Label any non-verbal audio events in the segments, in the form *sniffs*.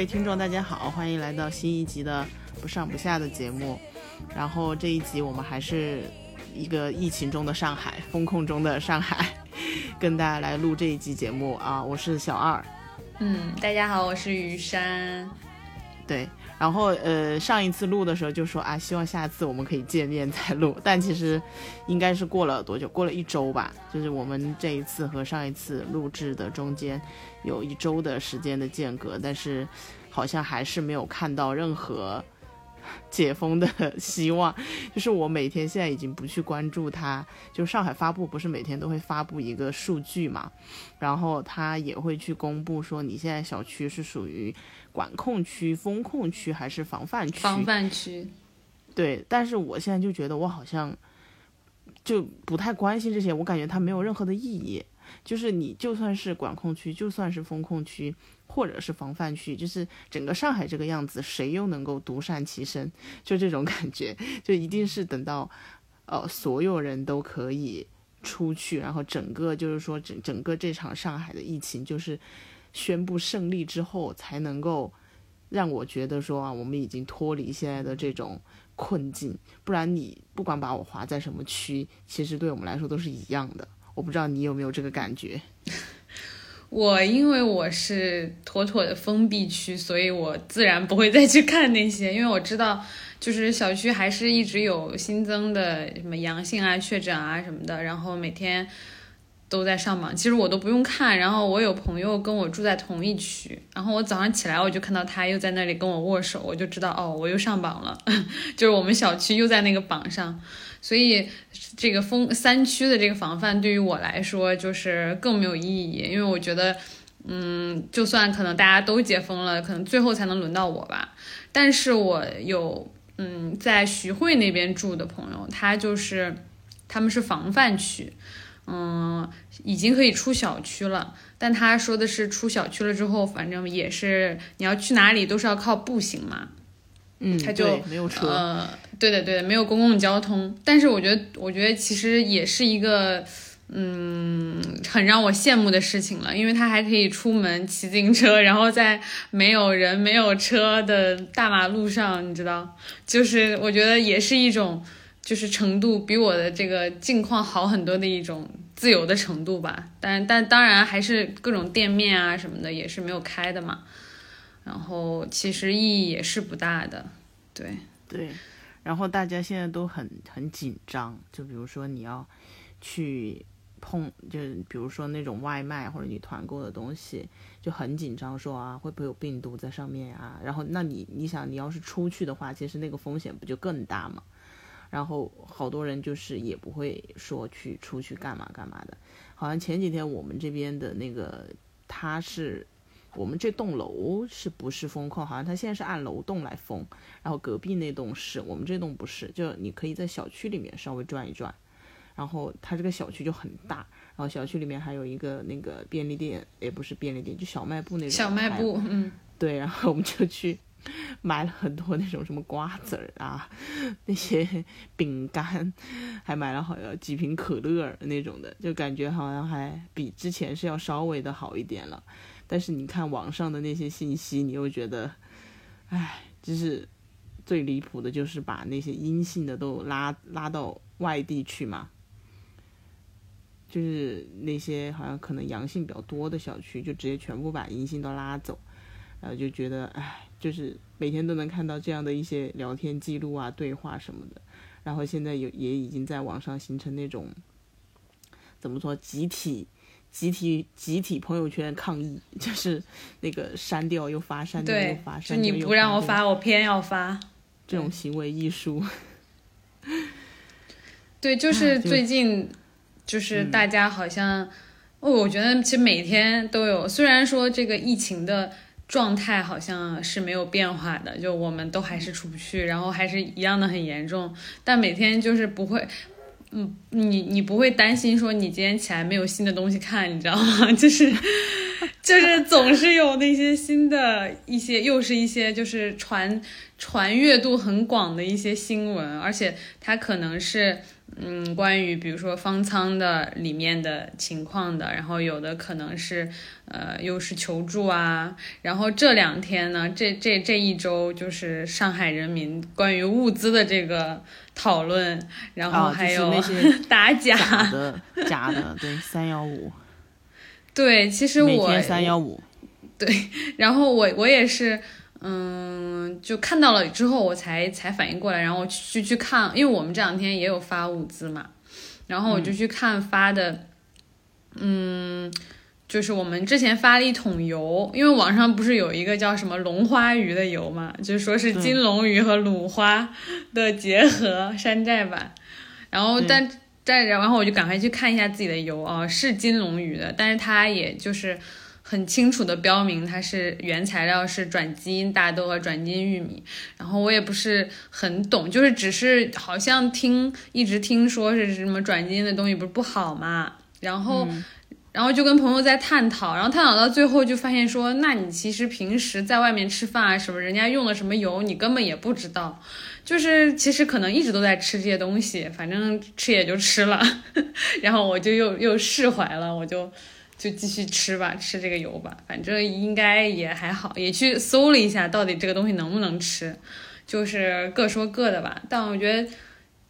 呃，各位听众，大家好，欢迎来到新一集的不上不下的节目。然后这一集我们还是一个疫情中的上海，风控中的上海，跟大家来录这一集节目啊。我是小二，嗯，大家好，我是雨山。对，然后呃，上一次录的时候就说啊，希望下次我们可以见面再录，*laughs* 但其实应该是过了多久？过了一周吧，就是我们这一次和上一次录制的中间有一周的时间的间隔，但是好像还是没有看到任何解封的希望。*laughs* 就是我每天现在已经不去关注它，就上海发布不是每天都会发布一个数据嘛，然后它也会去公布说你现在小区是属于。管控区、风控区还是防范区？防范区。对，但是我现在就觉得我好像就不太关心这些，我感觉它没有任何的意义。就是你就算是管控区，就算是风控区，或者是防范区，就是整个上海这个样子，谁又能够独善其身？就这种感觉，就一定是等到呃所有人都可以出去，然后整个就是说整整个这场上海的疫情就是。宣布胜利之后，才能够让我觉得说啊，我们已经脱离现在的这种困境。不然你不管把我划在什么区，其实对我们来说都是一样的。我不知道你有没有这个感觉。*laughs* 我因为我是妥妥的封闭区，所以我自然不会再去看那些，因为我知道就是小区还是一直有新增的什么阳性啊、确诊啊什么的，然后每天。都在上榜，其实我都不用看。然后我有朋友跟我住在同一区，然后我早上起来我就看到他又在那里跟我握手，我就知道哦，我又上榜了，*laughs* 就是我们小区又在那个榜上。所以这个封三区的这个防范对于我来说就是更没有意义，因为我觉得，嗯，就算可能大家都解封了，可能最后才能轮到我吧。但是我有嗯在徐汇那边住的朋友，他就是他们是防范区。嗯，已经可以出小区了，但他说的是出小区了之后，反正也是你要去哪里都是要靠步行嘛。嗯，他就没有车。呃，对的对的，没有公共交通。但是我觉得，我觉得其实也是一个嗯很让我羡慕的事情了，因为他还可以出门骑自行车，然后在没有人没有车的大马路上，你知道，就是我觉得也是一种。就是程度比我的这个境况好很多的一种自由的程度吧，但但当然还是各种店面啊什么的也是没有开的嘛，然后其实意义也是不大的，对对，然后大家现在都很很紧张，就比如说你要去碰，就比如说那种外卖或者你团购的东西就很紧张，说啊会不会有病毒在上面啊？然后那你你想你要是出去的话，其实那个风险不就更大吗？然后好多人就是也不会说去出去干嘛干嘛的，好像前几天我们这边的那个他是，我们这栋楼是不是封控？好像它现在是按楼栋来封，然后隔壁那栋是我们这栋不是，就你可以在小区里面稍微转一转，然后它这个小区就很大，然后小区里面还有一个那个便利店，也不是便利店，就小卖部那种。小卖部，嗯，对，然后我们就去。*laughs* 买了很多那种什么瓜子儿啊，那些饼干，还买了好像几瓶可乐那种的，就感觉好像还比之前是要稍微的好一点了。但是你看网上的那些信息，你又觉得，唉，就是最离谱的就是把那些阴性的都拉拉到外地去嘛，就是那些好像可能阳性比较多的小区，就直接全部把阴性都拉走，然后就觉得唉。就是每天都能看到这样的一些聊天记录啊、对话什么的，然后现在有也已经在网上形成那种，怎么说集体、集体、集体朋友圈抗议，*laughs* 就是那个删掉又发，删掉又发，就你不让我发，我偏要发，这种行为艺术。*laughs* 对，就是最近，就是大家好像，哦，我觉得其实每天都有，虽然说这个疫情的。状态好像是没有变化的，就我们都还是出不去，然后还是一样的很严重。但每天就是不会，嗯，你你不会担心说你今天起来没有新的东西看，你知道吗？*laughs* 就是就是总是有那些新的一些，又是一些就是传传阅度很广的一些新闻，而且它可能是嗯，关于比如说方舱的里面的情况的，然后有的可能是呃又是求助啊，然后这两天呢，这这这一周就是上海人民关于物资的这个讨论，然后还有那些 *laughs* 打假的 *laughs* 假的，对三幺五，对，其实我每天三幺五，对，然后我我也是。嗯，就看到了之后，我才才反应过来，然后去去看，因为我们这两天也有发物资嘛，然后我就去看发的，嗯，就是我们之前发了一桶油，因为网上不是有一个叫什么龙花鱼的油嘛，就说是金龙鱼和鲁花的结合山寨版，然后但但然后我就赶快去看一下自己的油啊，是金龙鱼的，但是它也就是。很清楚的标明它是原材料是转基因大豆和转基因玉米，然后我也不是很懂，就是只是好像听一直听说是什么转基因的东西不是不好嘛，然后然后就跟朋友在探讨，然后探讨到最后就发现说，那你其实平时在外面吃饭啊什么，人家用了什么油你根本也不知道，就是其实可能一直都在吃这些东西，反正吃也就吃了，*laughs* 然后我就又又释怀了，我就。就继续吃吧，吃这个油吧，反正应该也还好。也去搜了一下，到底这个东西能不能吃，就是各说各的吧。但我觉得，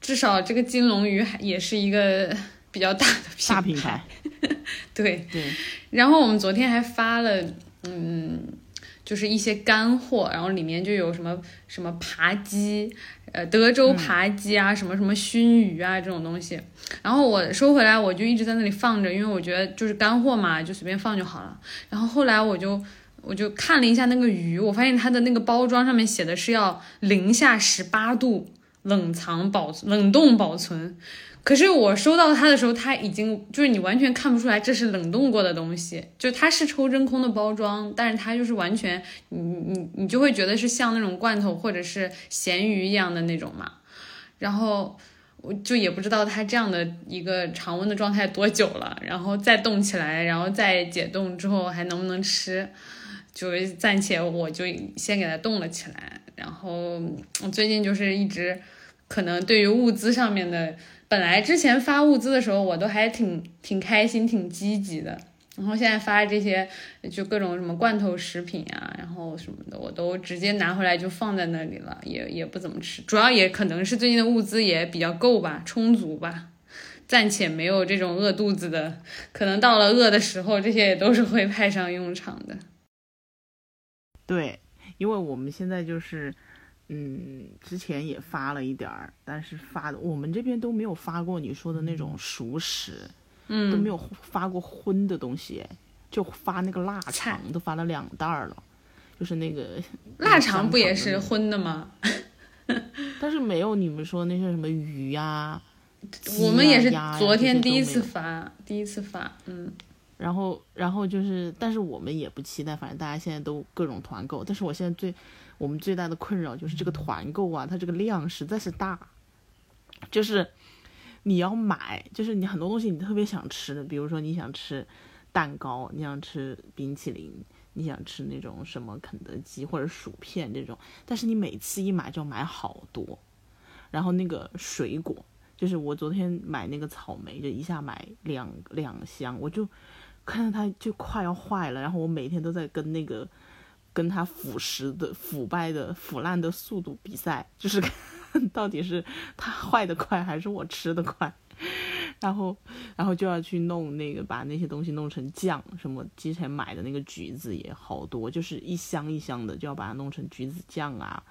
至少这个金龙鱼还也是一个比较大的大品牌。*laughs* 对对。然后我们昨天还发了，嗯，就是一些干货，然后里面就有什么什么扒鸡。呃，德州扒鸡啊，什么什么熏鱼啊，这种东西。然后我收回来，我就一直在那里放着，因为我觉得就是干货嘛，就随便放就好了。然后后来我就我就看了一下那个鱼，我发现它的那个包装上面写的是要零下十八度冷藏保冷冻保存。可是我收到它的时候，它已经就是你完全看不出来这是冷冻过的东西，就它是抽真空的包装，但是它就是完全你你你就会觉得是像那种罐头或者是咸鱼一样的那种嘛。然后我就也不知道它这样的一个常温的状态多久了，然后再冻起来，然后再解冻之后还能不能吃，就暂且我就先给它冻了起来。然后最近就是一直可能对于物资上面的。本来之前发物资的时候，我都还挺挺开心、挺积极的。然后现在发这些，就各种什么罐头食品啊，然后什么的，我都直接拿回来就放在那里了，也也不怎么吃。主要也可能是最近的物资也比较够吧，充足吧，暂且没有这种饿肚子的。可能到了饿的时候，这些也都是会派上用场的。对，因为我们现在就是。嗯，之前也发了一点儿，但是发的我们这边都没有发过你说的那种熟食，嗯，都没有发过荤的东西，就发那个腊肠，都发了两袋儿了，就是那个 *laughs* 腊肠不也是荤的吗？*laughs* 但是没有你们说那些什么鱼呀，我们也是昨天第一次发，第一次发，嗯，然后然后就是，但是我们也不期待，反正大家现在都各种团购，但是我现在最。我们最大的困扰就是这个团购啊，它这个量实在是大，就是你要买，就是你很多东西你特别想吃的，比如说你想吃蛋糕，你想吃冰淇淋，你想吃那种什么肯德基或者薯片这种，但是你每次一买就买好多，然后那个水果，就是我昨天买那个草莓，就一下买两两箱，我就看到它就快要坏了，然后我每天都在跟那个。跟它腐蚀的、腐败的、腐烂的速度比赛，就是看 *laughs* 到底是它坏的快还是我吃的快，然后，然后就要去弄那个，把那些东西弄成酱，什么之前买的那个橘子也好多，就是一箱一箱的，就要把它弄成橘子酱啊、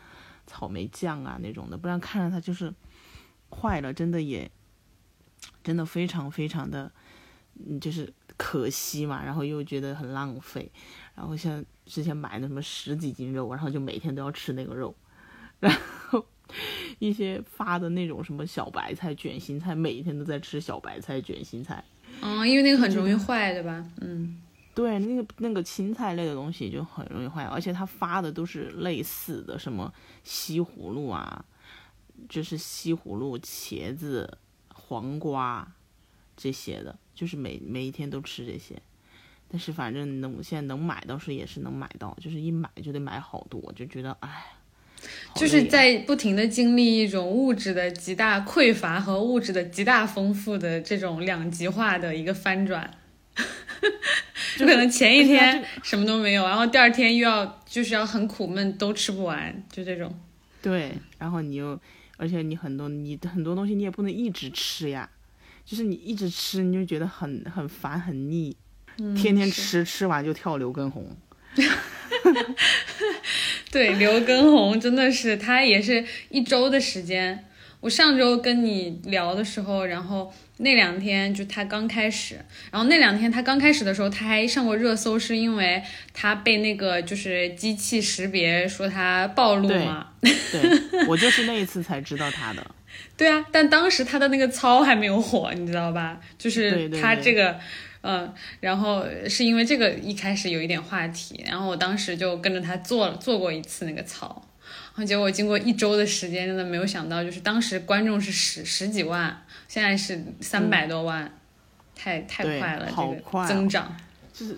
草莓酱啊那种的，不然看着它就是坏了，真的也真的非常非常的，嗯，就是可惜嘛，然后又觉得很浪费。然后像之前买的什么十几斤肉，然后就每天都要吃那个肉，然后一些发的那种什么小白菜卷心菜，每天都在吃小白菜卷心菜。嗯，因为那个很容易坏，对吧？嗯，对，那个那个青菜类的东西就很容易坏，而且他发的都是类似的，什么西葫芦啊，就是西葫芦、茄子、黄瓜这些的，就是每每一天都吃这些。但是反正能现在能买到是也是能买到，就是一买就得买好多，就觉得哎，就是在不停的经历一种物质的极大匮乏和物质的极大丰富的这种两极化的一个翻转，*laughs* 就可能前一天什么都没有，然后第二天又要就是要很苦闷，都吃不完，就这种。对，然后你又，而且你很多你很多东西你也不能一直吃呀，就是你一直吃你就觉得很很烦很腻，天天吃吃完就跳刘畊宏。*laughs* 对，刘畊宏真的是，他也是一周的时间。我上周跟你聊的时候，然后那两天就他刚开始，然后那两天他刚开始的时候，他还上过热搜，是因为他被那个就是机器识别说他暴露嘛。对，我就是那一次才知道他的。对啊，但当时他的那个操还没有火，你知道吧？就是他这个。嗯，然后是因为这个一开始有一点话题，然后我当时就跟着他做做过一次那个操，然后结果经过一周的时间，真的没有想到，就是当时观众是十十几万，现在是三百多万，太太快了，这个增长。就是，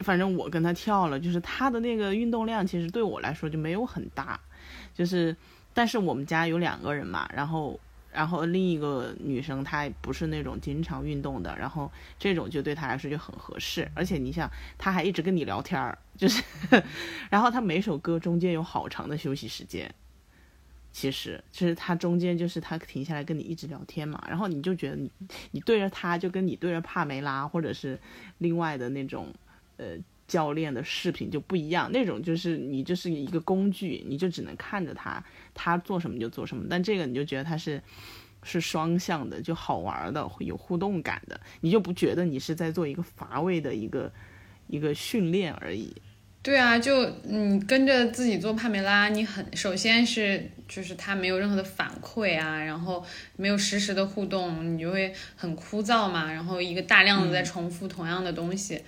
反正我跟他跳了，就是他的那个运动量其实对我来说就没有很大，就是，但是我们家有两个人嘛，然后。然后另一个女生她不是那种经常运动的，然后这种就对她来说就很合适。而且你想，她还一直跟你聊天儿，就是，*laughs* 然后她每首歌中间有好长的休息时间。其实，其实她中间就是她停下来跟你一直聊天嘛，然后你就觉得你你对着她就跟你对着帕梅拉或者是另外的那种呃教练的视频就不一样，那种就是你就是一个工具，你就只能看着他。他做什么就做什么，但这个你就觉得他是是双向的，就好玩的，会有互动感的，你就不觉得你是在做一个乏味的一个一个训练而已。对啊，就你跟着自己做帕梅拉，你很首先是就是他没有任何的反馈啊，然后没有实时的互动，你就会很枯燥嘛。然后一个大量的在重复同样的东西，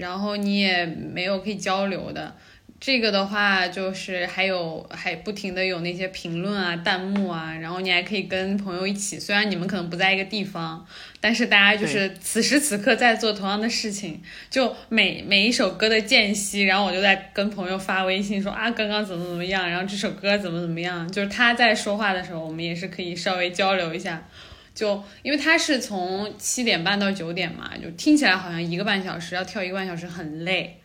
然后你也没有可以交流的。这个的话，就是还有还不停的有那些评论啊、弹幕啊，然后你还可以跟朋友一起，虽然你们可能不在一个地方，但是大家就是此时此刻在做同样的事情。就每每一首歌的间隙，然后我就在跟朋友发微信说啊，刚刚怎么怎么样，然后这首歌怎么怎么样。就是他在说话的时候，我们也是可以稍微交流一下。就因为他是从七点半到九点嘛，就听起来好像一个半小时要跳一个半小时很累。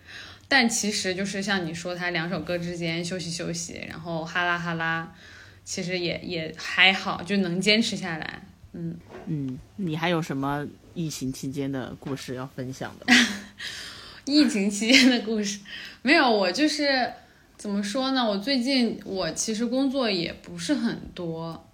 但其实就是像你说，他两首歌之间休息休息，然后哈拉哈拉，其实也也还好，就能坚持下来。嗯嗯，你还有什么疫情期间的故事要分享的？*laughs* 疫情期间的故事没有，我就是怎么说呢？我最近我其实工作也不是很多，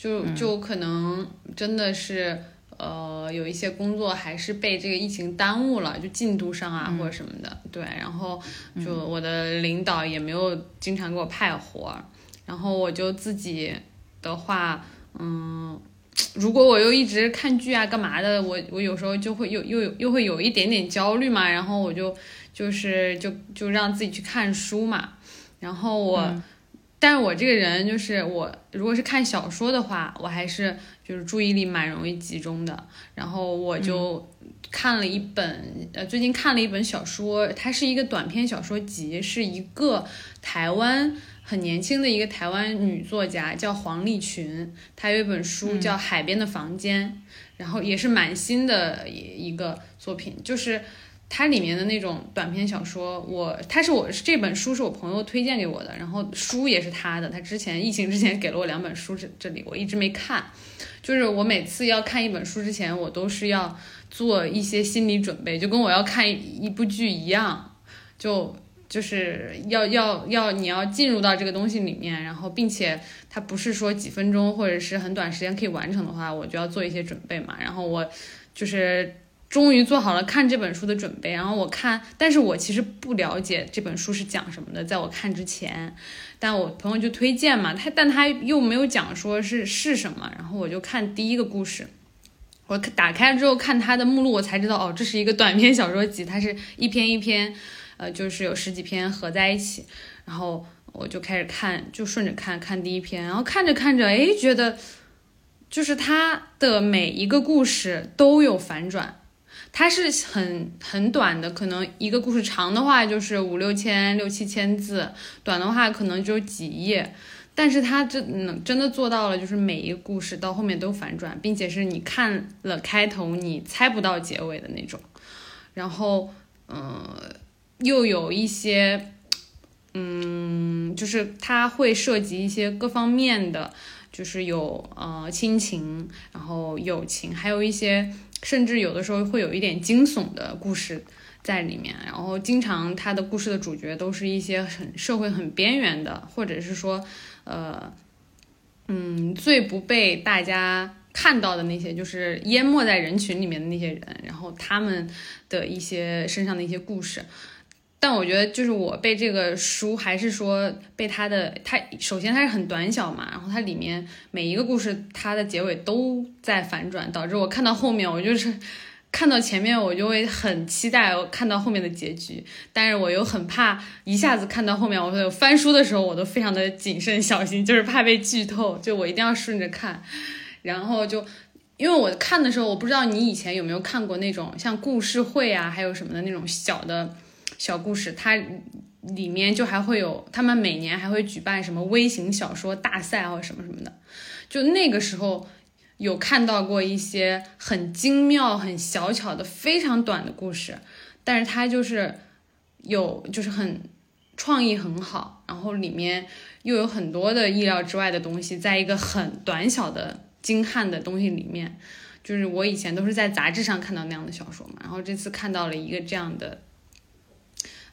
就就可能真的是。呃，有一些工作还是被这个疫情耽误了，就进度上啊或者什么的，对。然后就我的领导也没有经常给我派活，然后我就自己的话，嗯，如果我又一直看剧啊干嘛的，我我有时候就会又又又会有一点点焦虑嘛，然后我就就是就就让自己去看书嘛，然后我。但是我这个人就是我，如果是看小说的话，我还是就是注意力蛮容易集中的。然后我就看了一本，呃，最近看了一本小说，它是一个短篇小说集，是一个台湾很年轻的一个台湾女作家叫黄丽群，她有一本书叫《海边的房间》，然后也是蛮新的一一个作品，就是。它里面的那种短篇小说，我它是我这本书是我朋友推荐给我的，然后书也是他的，他之前疫情之前给了我两本书，这这里我一直没看，就是我每次要看一本书之前，我都是要做一些心理准备，就跟我要看一部剧一样，就就是要要要你要进入到这个东西里面，然后并且它不是说几分钟或者是很短时间可以完成的话，我就要做一些准备嘛，然后我就是。终于做好了看这本书的准备，然后我看，但是我其实不了解这本书是讲什么的，在我看之前，但我朋友就推荐嘛，他但他又没有讲说是是什么，然后我就看第一个故事，我打开之后看它的目录，我才知道哦，这是一个短篇小说集，它是一篇一篇，呃，就是有十几篇合在一起，然后我就开始看，就顺着看看第一篇，然后看着看着，哎，觉得就是它的每一个故事都有反转。它是很很短的，可能一个故事长的话就是五六千、六七千字，短的话可能就几页。但是它真能真的做到了，就是每一个故事到后面都反转，并且是你看了开头你猜不到结尾的那种。然后，嗯，又有一些，嗯，就是它会涉及一些各方面的，就是有呃亲情，然后友情，还有一些。甚至有的时候会有一点惊悚的故事在里面，然后经常他的故事的主角都是一些很社会很边缘的，或者是说，呃，嗯，最不被大家看到的那些，就是淹没在人群里面的那些人，然后他们的一些身上的一些故事。但我觉得，就是我被这个书，还是说被它的，它首先它是很短小嘛，然后它里面每一个故事，它的结尾都在反转，导致我看到后面，我就是看到前面，我就会很期待我看到后面的结局，但是我又很怕一下子看到后面，我翻书的时候，我都非常的谨慎小心，就是怕被剧透，就我一定要顺着看，然后就因为我看的时候，我不知道你以前有没有看过那种像故事会啊，还有什么的那种小的。小故事，它里面就还会有，他们每年还会举办什么微型小说大赛或者什么什么的，就那个时候有看到过一些很精妙、很小巧的、非常短的故事，但是它就是有，就是很创意很好，然后里面又有很多的意料之外的东西，在一个很短小的精悍的东西里面，就是我以前都是在杂志上看到那样的小说嘛，然后这次看到了一个这样的。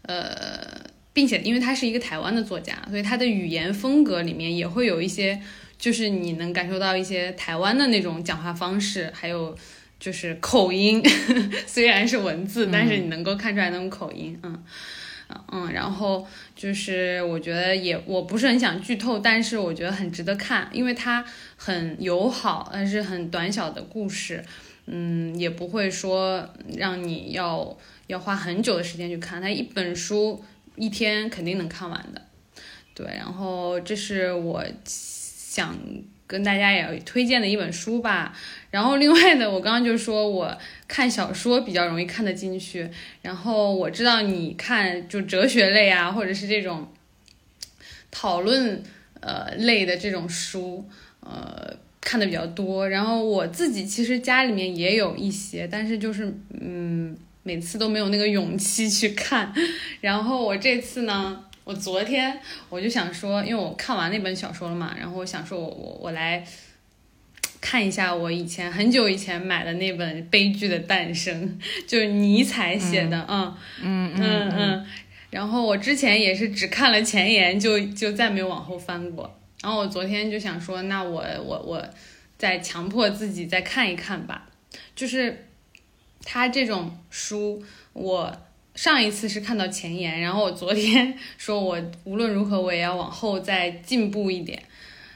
呃，并且因为他是一个台湾的作家，所以他的语言风格里面也会有一些，就是你能感受到一些台湾的那种讲话方式，还有就是口音，虽然是文字，但是你能够看出来那种口音，嗯嗯，然后就是我觉得也我不是很想剧透，但是我觉得很值得看，因为它很友好，但是很短小的故事，嗯，也不会说让你要。要花很久的时间去看，它一本书一天肯定能看完的，对。然后这是我想跟大家也推荐的一本书吧。然后另外的，我刚刚就说我看小说比较容易看得进去。然后我知道你看就哲学类啊，或者是这种讨论呃类的这种书，呃看的比较多。然后我自己其实家里面也有一些，但是就是嗯。每次都没有那个勇气去看，*laughs* 然后我这次呢，我昨天我就想说，因为我看完那本小说了嘛，然后我想说，我我我来看一下我以前很久以前买的那本《悲剧的诞生》，*laughs* 就是尼采写的，嗯。嗯嗯嗯，然后我之前也是只看了前言，就就再没有往后翻过，然后我昨天就想说，那我我我再强迫自己再看一看吧，就是。他这种书，我上一次是看到前言，然后我昨天 *laughs* 说，我无论如何我也要往后再进步一点，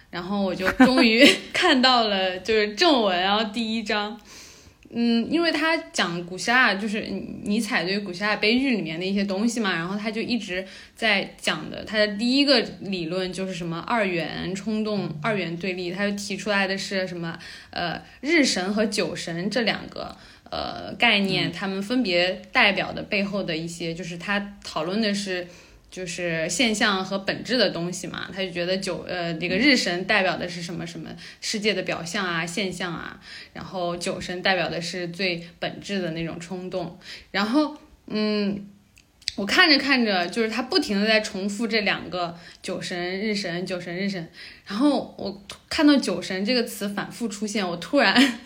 然后我就终于 *laughs* 看到了就是正文，然后第一章，嗯，因为他讲古希腊，就是尼采对于古希腊悲剧里面的一些东西嘛，然后他就一直在讲的，他的第一个理论就是什么二元冲动、二元对立，他就提出来的是什么，呃，日神和酒神这两个。呃，概念，他们分别代表的背后的一些，就是他讨论的是，就是现象和本质的东西嘛。他就觉得九，呃，这个日神代表的是什么什么世界的表象啊、现象啊，然后酒神代表的是最本质的那种冲动。然后，嗯，我看着看着，就是他不停的在重复这两个酒神、日神、酒神、日神。然后我看到酒神这个词反复出现，我突然。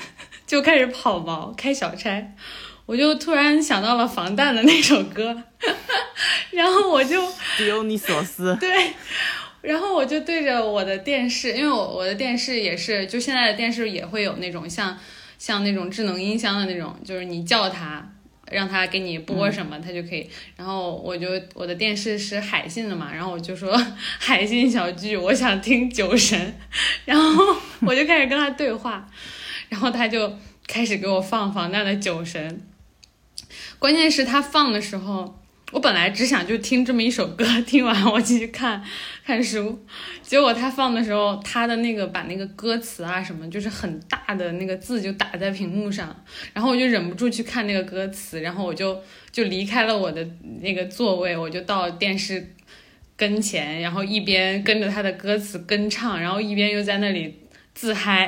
就开始跑毛开小差，我就突然想到了防弹的那首歌，*laughs* 然后我就迪欧尼索斯对，然后我就对着我的电视，因为我我的电视也是，就现在的电视也会有那种像像那种智能音箱的那种，就是你叫它，让它给你播什么，它就可以。然后我就我的电视是海信的嘛，然后我就说海信小剧，我想听酒神，*laughs* 然后我就开始跟他对话。然后他就开始给我放防弹的酒神，关键是他放的时候，我本来只想就听这么一首歌，听完我继续看看书。结果他放的时候，他的那个把那个歌词啊什么，就是很大的那个字就打在屏幕上，然后我就忍不住去看那个歌词，然后我就就离开了我的那个座位，我就到电视跟前，然后一边跟着他的歌词跟唱，然后一边又在那里自嗨。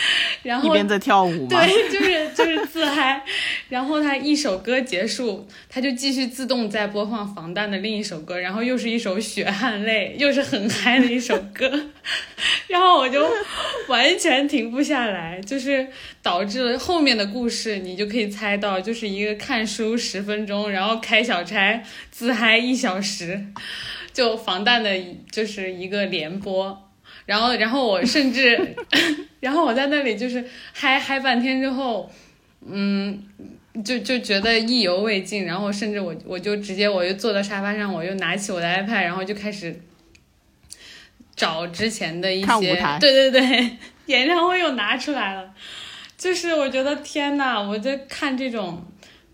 *laughs* 然后一边在跳舞吗？对，就是就是自嗨。然后他一首歌结束，他就继续自动在播放防弹的另一首歌，然后又是一首血汗泪，又是很嗨的一首歌。*laughs* 然后我就完全停不下来，就是导致了后面的故事，你就可以猜到，就是一个看书十分钟，然后开小差自嗨一小时，就防弹的，就是一个连播。然后，然后我 *laughs* 甚至，*laughs* 然后我在那里就是嗨嗨半天之后，嗯，就就觉得意犹未尽。然后甚至我我就直接我就坐到沙发上，我又拿起我的 iPad，然后就开始找之前的一些，对对对，演唱会又拿出来了。就是我觉得天呐，我在看这种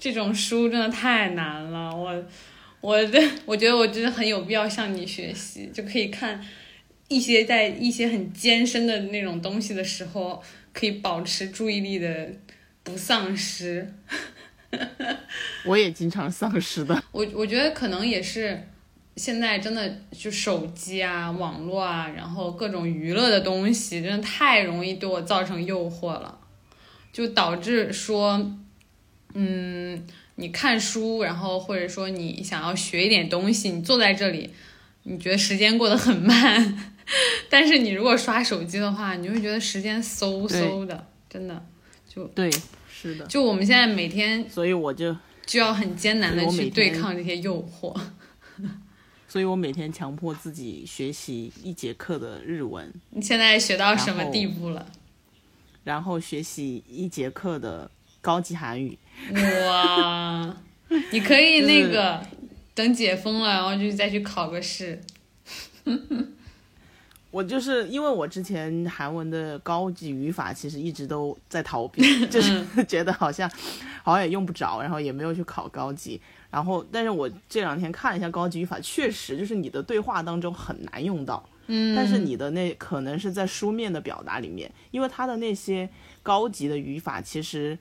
这种书真的太难了。我我的我觉得我真的很有必要向你学习，就可以看。一些在一些很艰深的那种东西的时候，可以保持注意力的不丧失。*laughs* 我也经常丧失的。我我觉得可能也是现在真的就手机啊、网络啊，然后各种娱乐的东西，真的太容易对我造成诱惑了，就导致说，嗯，你看书，然后或者说你想要学一点东西，你坐在这里，你觉得时间过得很慢。*laughs* 但是你如果刷手机的话，你会觉得时间嗖嗖的，真的就对，是的。就我们现在每天，所以我就就要很艰难的去对抗这些诱惑。*laughs* 所以我每天强迫自己学习一节课的日文。*laughs* 你现在学到什么地步了？然后学习一节课的高级韩语。哇，你可以那个等解封了，然后就再去考个试。我就是因为我之前韩文的高级语法其实一直都在逃避，*laughs* 就是觉得好像好像也用不着，然后也没有去考高级。然后，但是我这两天看了一下高级语法，确实就是你的对话当中很难用到。嗯，但是你的那可能是在书面的表达里面，因为它的那些高级的语法其实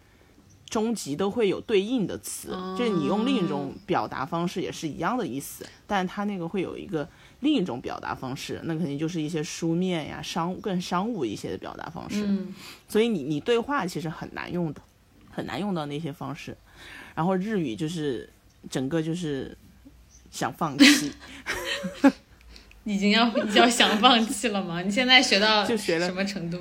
中级都会有对应的词，就是你用另一种表达方式也是一样的意思，但它那个会有一个。另一种表达方式，那肯定就是一些书面呀、商更商务一些的表达方式。嗯，所以你你对话其实很难用的，很难用到那些方式。然后日语就是整个就是想放弃，*laughs* 已经要要想放弃了吗？你现在学到 *laughs* 就学了什么程度？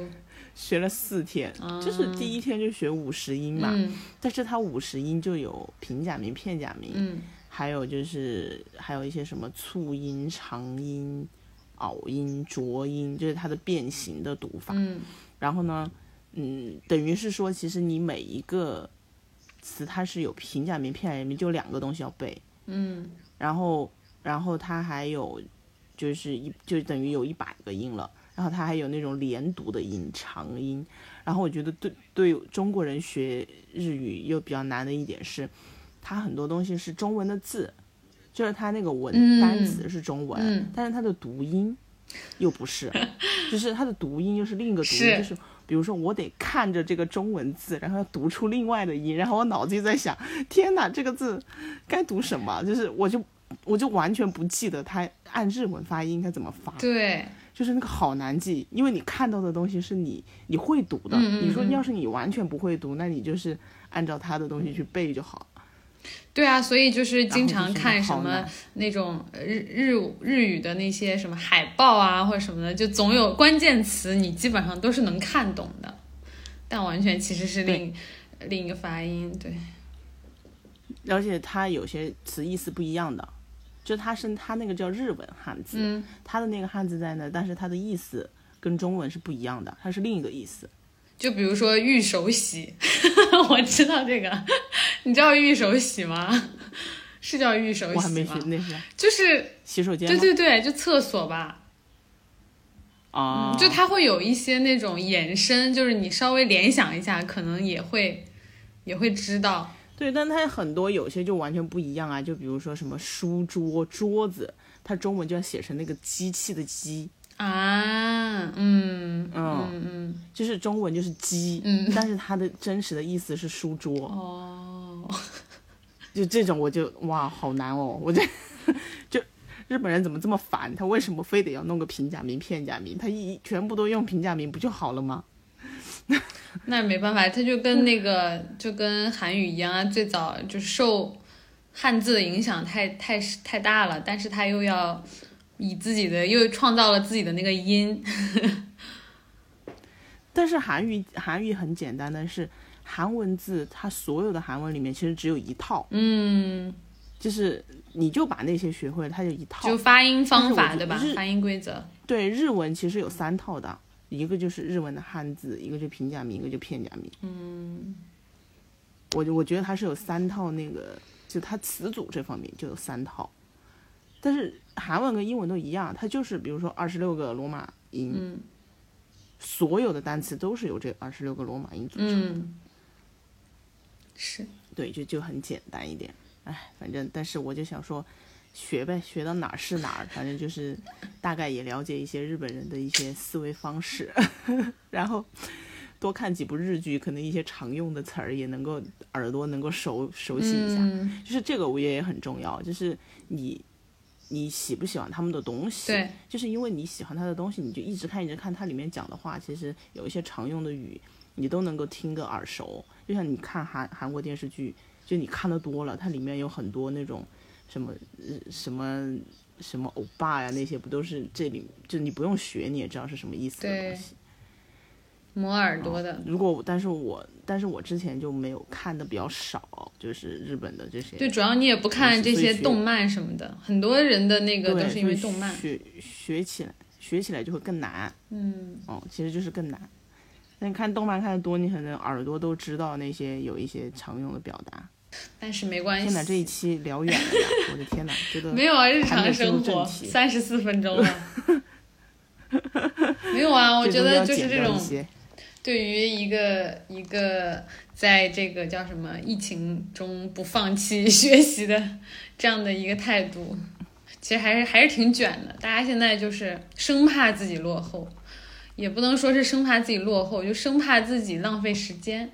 学了四天，就是第一天就学五十音嘛，但是它五十音就有平假名、片假名。嗯。还有就是，还有一些什么促音、长音、拗音、浊音，就是它的变形的读法。嗯，然后呢，嗯，等于是说，其实你每一个词它是有平假名、片假名，就两个东西要背。嗯，然后，然后它还有就是一，就等于有一百个音了。然后它还有那种连读的音、长音。然后我觉得对对中国人学日语又比较难的一点是。它很多东西是中文的字，就是它那个文单词是中文，但是它的读音又不是，*laughs* 就是它的读音又是另一个读音，就是比如说我得看着这个中文字，然后要读出另外的音，然后我脑子就在想，天哪，这个字该读什么？就是我就我就完全不记得它按日文发音应该怎么发。对，就是那个好难记，因为你看到的东西是你你会读的，你说要是你完全不会读，那你就是按照他的东西去背就好。对啊，所以就是经常看什么那种日日日语的那些什么海报啊，或者什么的，就总有关键词，你基本上都是能看懂的，但完全其实是另另一个发音，对。而且它有些词意思不一样的，就它是它那个叫日文汉字，它的那个汉字在那，但是它的意思跟中文是不一样的，它是另一个意思。就比如说玉手洗，*laughs* 我知道这个，你知道玉手洗吗？是叫玉手洗吗？我还没学那是，就是洗手间。对对对，就厕所吧。啊，就它会有一些那种延伸，就是你稍微联想一下，可能也会也会知道。对，但它很多有些就完全不一样啊，就比如说什么书桌、桌子，它中文就要写成那个机器的机，啊，嗯嗯嗯嗯，就是中文就是鸡，嗯但是它的真实的意思是书桌，哦，就这种我就哇好难哦，我这就日本人怎么这么烦？他为什么非得要弄个平假名、片假名？他一全部都用平假名不就好了吗？那也没办法，他就跟那个 *laughs* 就跟韩语一样啊，最早就受汉字的影响太太太大了，但是他又要以自己的又创造了自己的那个音，*laughs* 但是韩语韩语很简单的是韩文字，它所有的韩文里面其实只有一套，嗯，就是你就把那些学会了，它就一套。就发音方法对吧？发音规则，对日文其实有三套的，一个就是日文的汉字，一个就平假名，一个就片假名。嗯，我就我觉得它是有三套那个，就它词组这方面就有三套，但是韩文跟英文都一样，它就是比如说二十六个罗马音，嗯所有的单词都是由这二十六个罗马音组成的。嗯，是，对，就就很简单一点。哎，反正但是我就想说，学呗，学到哪儿是哪儿，反正就是大概也了解一些日本人的一些思维方式，*laughs* 然后多看几部日剧，可能一些常用的词儿也能够耳朵能够熟熟悉一下。嗯，就是这个我也很重要，就是你你喜不喜欢他们的东西？对，就是因为你喜欢他的东西，你就一直看一直看，它里面讲的话，其实有一些常用的语，你都能够听个耳熟。就像你看韩韩国电视剧，就你看的多了，它里面有很多那种什么呃什么什么欧巴呀，那些不都是这里就你不用学你也知道是什么意思的东西。磨耳朵的，如果但是我但是我之前就没有看的比较少，就是日本的这些。对，主要你也不看这些动漫什么的，很多人的那个，都是因为动漫，学学起来，学起来就会更难。嗯，哦，其实就是更难。那你看动漫看的多，你可能耳朵都知道那些有一些常用的表达。但是没关系天哪，这，一期聊远了呀！我的天哪，觉得 *laughs* 没有啊，日常生活三十四分钟了。*laughs* 没有啊，我觉得就是这种对于一个一个在这个叫什么疫情中不放弃学习的这样的一个态度，其实还是还是挺卷的。大家现在就是生怕自己落后，也不能说是生怕自己落后，就生怕自己浪费时间。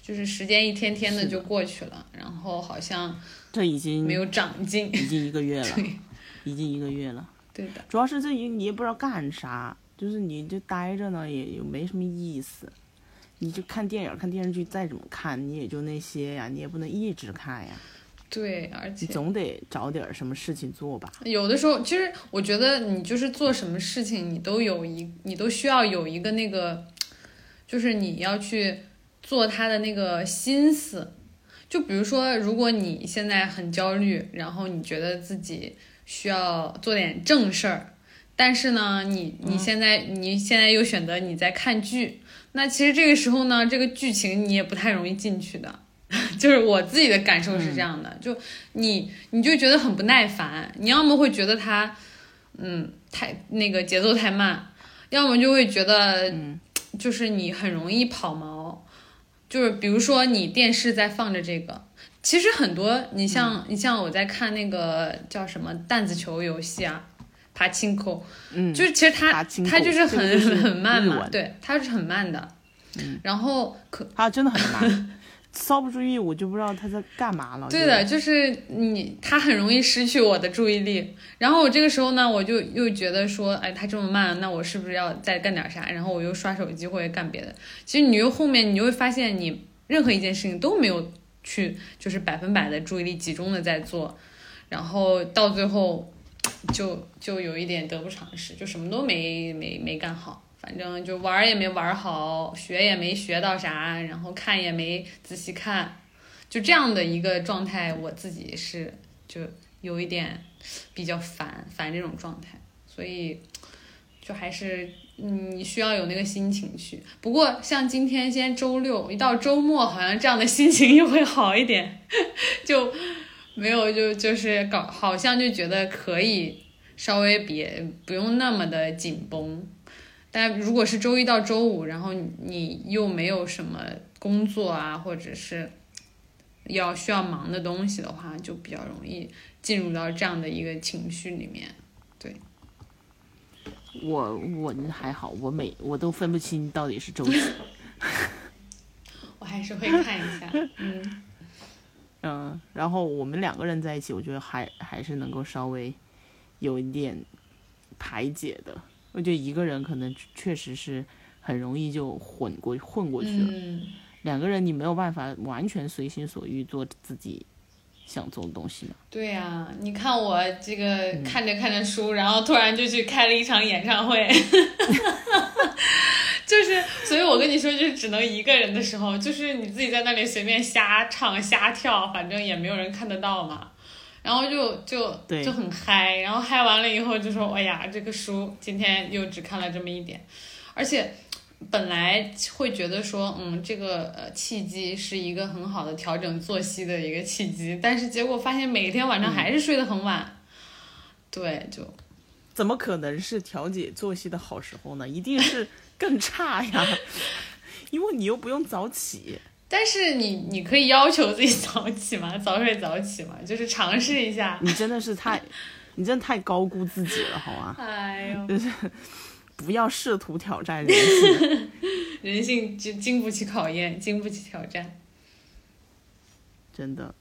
就是时间一天天的就过去了，然后好像这已经没有长进。已经一个月了，*laughs* 已经一个月了。对的，主要是这一你也不知道干啥，就是你就待着呢，也也没什么意思。你就看电影、看电视剧，再怎么看，你也就那些呀，你也不能一直看呀，对，而且你总得找点什么事情做吧。有的时候，其实我觉得你就是做什么事情，你都有一，你都需要有一个那个，就是你要去做他的那个心思。就比如说，如果你现在很焦虑，然后你觉得自己需要做点正事儿，但是呢，你你现在、你现在又选择你在看剧，那其实这个时候呢，这个剧情你也不太容易进去的。*laughs* 就是我自己的感受是这样的，就你你就觉得很不耐烦，你要么会觉得它，嗯，太那个节奏太慢，要么就会觉得，*tsk* 就是你很容易跑毛。就是比如说你电视在放着这个，其实很多你像、你像我在看那个叫什么弹子球游戏啊，爬青口，嗯，就是其实它爬青它就是很很慢嘛，对，它是很慢的。然后可他真的很慢，*laughs* 稍不注意我就不知道他在干嘛了。对的，就是你，他很容易失去我的注意力。然后我这个时候呢，我就又觉得说，哎，他这么慢，那我是不是要再干点啥？然后我又刷手机或者干别的。其实你又后面你就会发现，你任何一件事情都没有去就是百分百的注意力集中的在做，然后到最后就就有一点得不偿失，就什么都没没没干好。反正就玩也没玩好，学也没学到啥，然后看也没仔细看，就这样的一个状态，我自己是就有一点比较烦烦这种状态，所以就还是，你需要有那个心情去。不过像今天今天周六，一到周末，好像这样的心情又会好一点，*laughs* 就没有就就是搞，好像就觉得可以稍微别不用那么的紧绷。但如果是周一到周五，然后你你又没有什么工作啊，或者是要需要忙的东西的话，就比较容易进入到这样的一个情绪里面。对我我还好，我每我都分不清到底是周几。*laughs* 我还是会看一下，嗯嗯，然后我们两个人在一起，我觉得还还是能够稍微有一点排解的。我觉得一个人可能确实是很容易就混过混过去了。嗯，两个人你没有办法完全随心所欲做自己想做的东西嘛。对呀、你看我这个看着看着书，然后突然就去开了一场演唱会，*laughs* 就是，所以我跟你说，就是只能一个人的时候，就是你自己在那里随便瞎唱瞎跳，反正也没有人看得到嘛。然后就就对就很嗨，然后嗨完了以后就说，哎呀，这个书今天又只看了这么一点，而且本来会觉得说，嗯，这个呃契机是一个很好的调整作息的一个契机，但是结果发现每天晚上还是睡得很晚，对，就怎么可能是调节作息的好时候呢？一定是更差呀，*laughs* 因为你又不用早起。但是你你可以要求自己早起嘛，*laughs* 早睡早起嘛，就是尝试一下。你真的是太，*laughs* 你真的太高估自己了，好吗？哎呦，就是不要试图挑战人性。人性经经不起考验，经不起挑战。真的。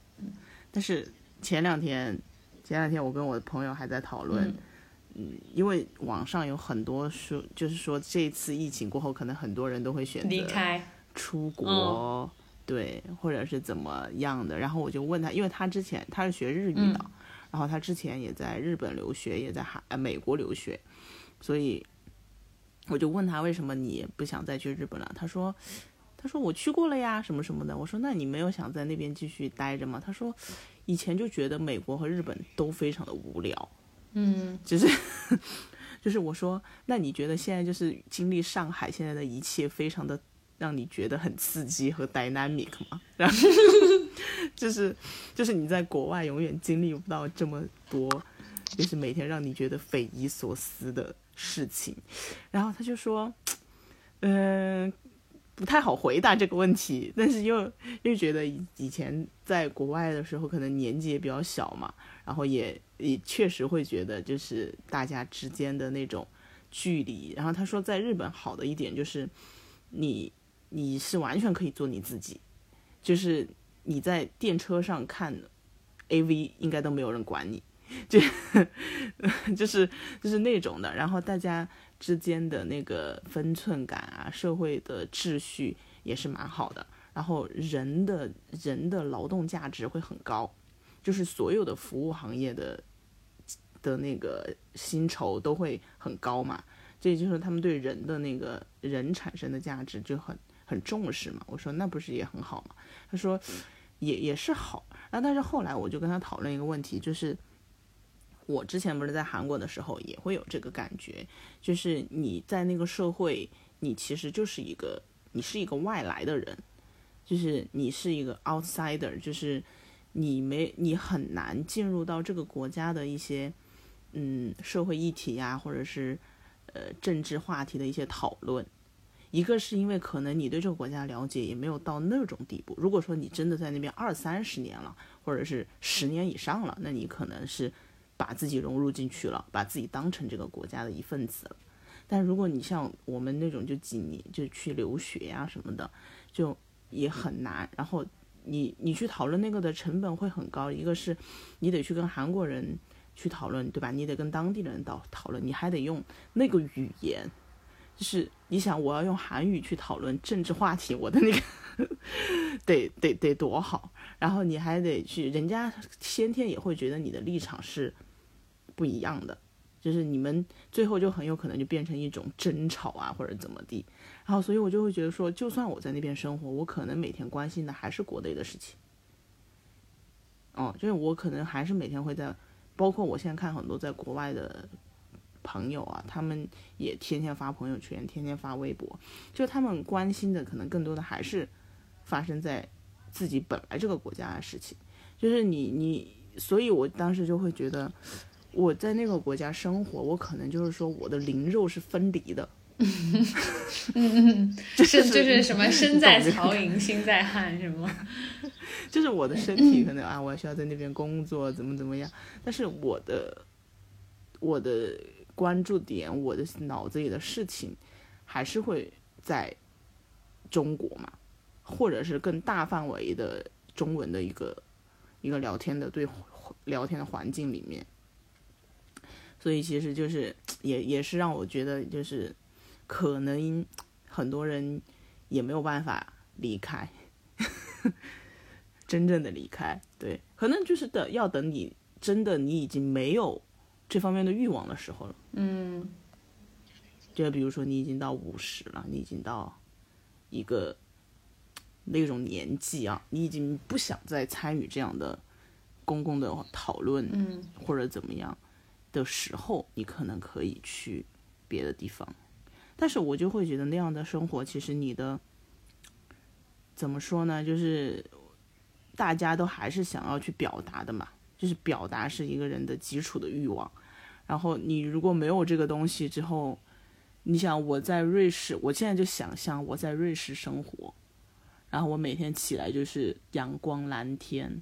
但是前两天，前两天我跟我的朋友还在讨论，嗯因为网上有很多说，就是说这次疫情过后，可能很多人都会选择离开，出国，嗯对，或者是怎么样的。然后我就问他，因为他之前他是学日语的，然后他之前也在日本留学，也在海呃美国留学，所以我就问他为什么你不想再去日本了？他说。他说我去过了呀，什么什么的。我说那你没有想在那边继续待着吗？他说以前就觉得美国和日本都非常的无聊，嗯，就是 *laughs* 就是我说那你觉得现在就是经历上海现在的一切非常的让你觉得很刺激和 dynamic 吗？*laughs* 然后就是就是你在国外永远经历不到这么多，就是每天让你觉得匪夷所思的事情。然后他就说，嗯、不太好回答这个问题，但是又又觉得以以前在国外的时候，可能年纪也比较小嘛，然后也也确实会觉得就是大家之间的那种距离。然后他说，在日本好的一点就是你你是完全可以做你自己，就是你在电车上看 AV 应该都没有人管你，就 *laughs* 就是就是那种的。然后大家之间的那个分寸感啊，社会的秩序也是蛮好的。然后人的人的劳动价值会很高，就是所有的服务行业的的那个薪酬都会很高嘛。这也就是他们对人的那个人产生的价值就很很重视嘛。我说那不是也很好吗？他说也也是好。然后但是后来我就跟他讨论一个问题，就是我之前不是在韩国的时候也会有这个感觉，就是你在那个社会，你其实就是一个你是一个外来的人，就是你是一个 outsider，就是你没你很难进入到这个国家的一些嗯社会议题呀、或者是呃政治话题的一些讨论。一个是因为可能你对这个国家了解也没有到那种地步。如果说你真的在那边二三十年了，或者是十年以上了，那你可能是把自己融入进去了，把自己当成这个国家的一份子了。但如果你像我们那种就几年就去留学呀、什么的，就也很难。然后你你去讨论那个的成本会很高，一个是你得去跟韩国人去讨论，对吧？你得跟当地人讨讨论，你还得用那个语言。就是你想，我要用韩语去讨论政治话题，我的那个得得得多好，然后你还得去，人家先天也会觉得你的立场是不一样的，就是你们最后就很有可能就变成一种争吵啊，或者怎么地。然后，所以我就会觉得说，就算我在那边生活，我可能每天关心的还是国内的事情。哦，就是我可能还是每天会在，包括我现在看很多在国外的朋友啊，他们也天天发朋友圈，天天发微博，就他们关心的可能更多的还是发生在自己本来这个国家的事情。就是你你，所以我当时就会觉得，我在那个国家生活，我可能就是说我的灵肉是分离的，嗯嗯，就是就是什么身在曹营心在汉是吗？*laughs* 就是我的身体可能啊，我需要在那边工作，怎么怎么样，但是我的我的关注点，我的脑子里的事情，还是会在中国嘛，或者是更大范围的中文的一个一个聊天的对聊天的环境里面，所以其实就是也也是让我觉得就是可能很多人也没有办法离开。*laughs* 真正的离开，对，可能就是等要等你真的你已经没有这方面的欲望的时候了。嗯就比如说你已经到五十了，你已经到一个那种年纪啊，你已经不想再参与这样的公共的讨论嗯或者怎么样的时候，你可能可以去别的地方。但是我就会觉得那样的生活，其实你的怎么说呢？就是大家都还是想要去表达的嘛，就是表达是一个人的基础的欲望。然后你如果没有这个东西之后，你想我在瑞士，我现在就想象我在瑞士生活，然后我每天起来就是阳光蓝天，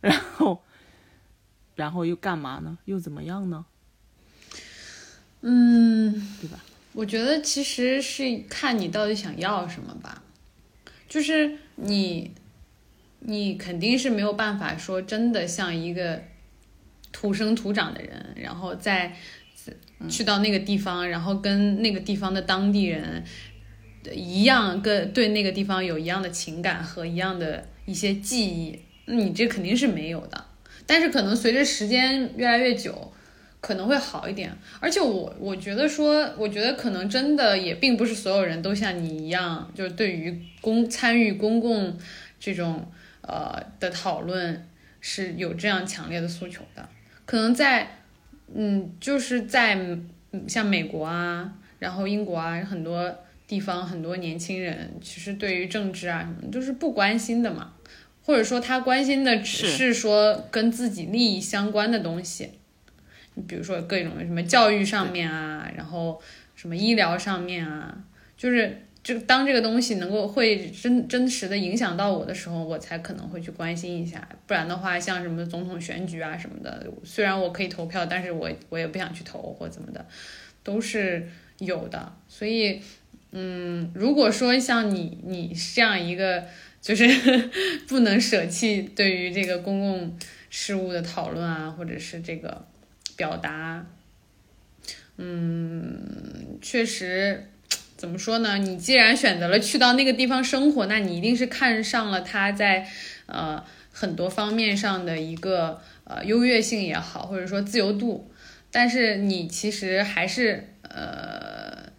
然后然后又干嘛呢？又怎么样呢？嗯，对吧？我觉得其实是看你到底想要什么吧，就是你，你肯定是没有办法说真的像一个土生土长的人，然后再去到那个地方，然后跟那个地方的当地人一样，跟对那个地方有一样的情感和一样的一些记忆，你这肯定是没有的。但是可能随着时间越来越久，可能会好一点。而且我我觉得说，我觉得可能真的也并不是所有人都像你一样，就是对于公参与公共这种呃的讨论是有这样强烈的诉求的。可能在嗯，就是在像美国啊，然后英国啊，很多地方很多年轻人其实对于政治啊什么就是不关心的嘛，或者说他关心的只是是说跟自己利益相关的东西。你比如说各种什么教育上面啊，然后什么医疗上面啊，就是就当这个东西能够会真真实的影响到我的时候，我才可能会去关心一下。不然的话，像什么总统选举啊什么的，虽然我可以投票，但是我我也不想去投或怎么的，都是有的。所以，嗯，如果说像你你这样一个就是 *laughs* 不能舍弃对于这个公共事务的讨论啊，或者是这个。表达，嗯，确实，怎么说呢？你既然选择了去到那个地方生活，那你一定是看上了他在呃很多方面上的一个呃优越性也好，或者说自由度。但是你其实还是呃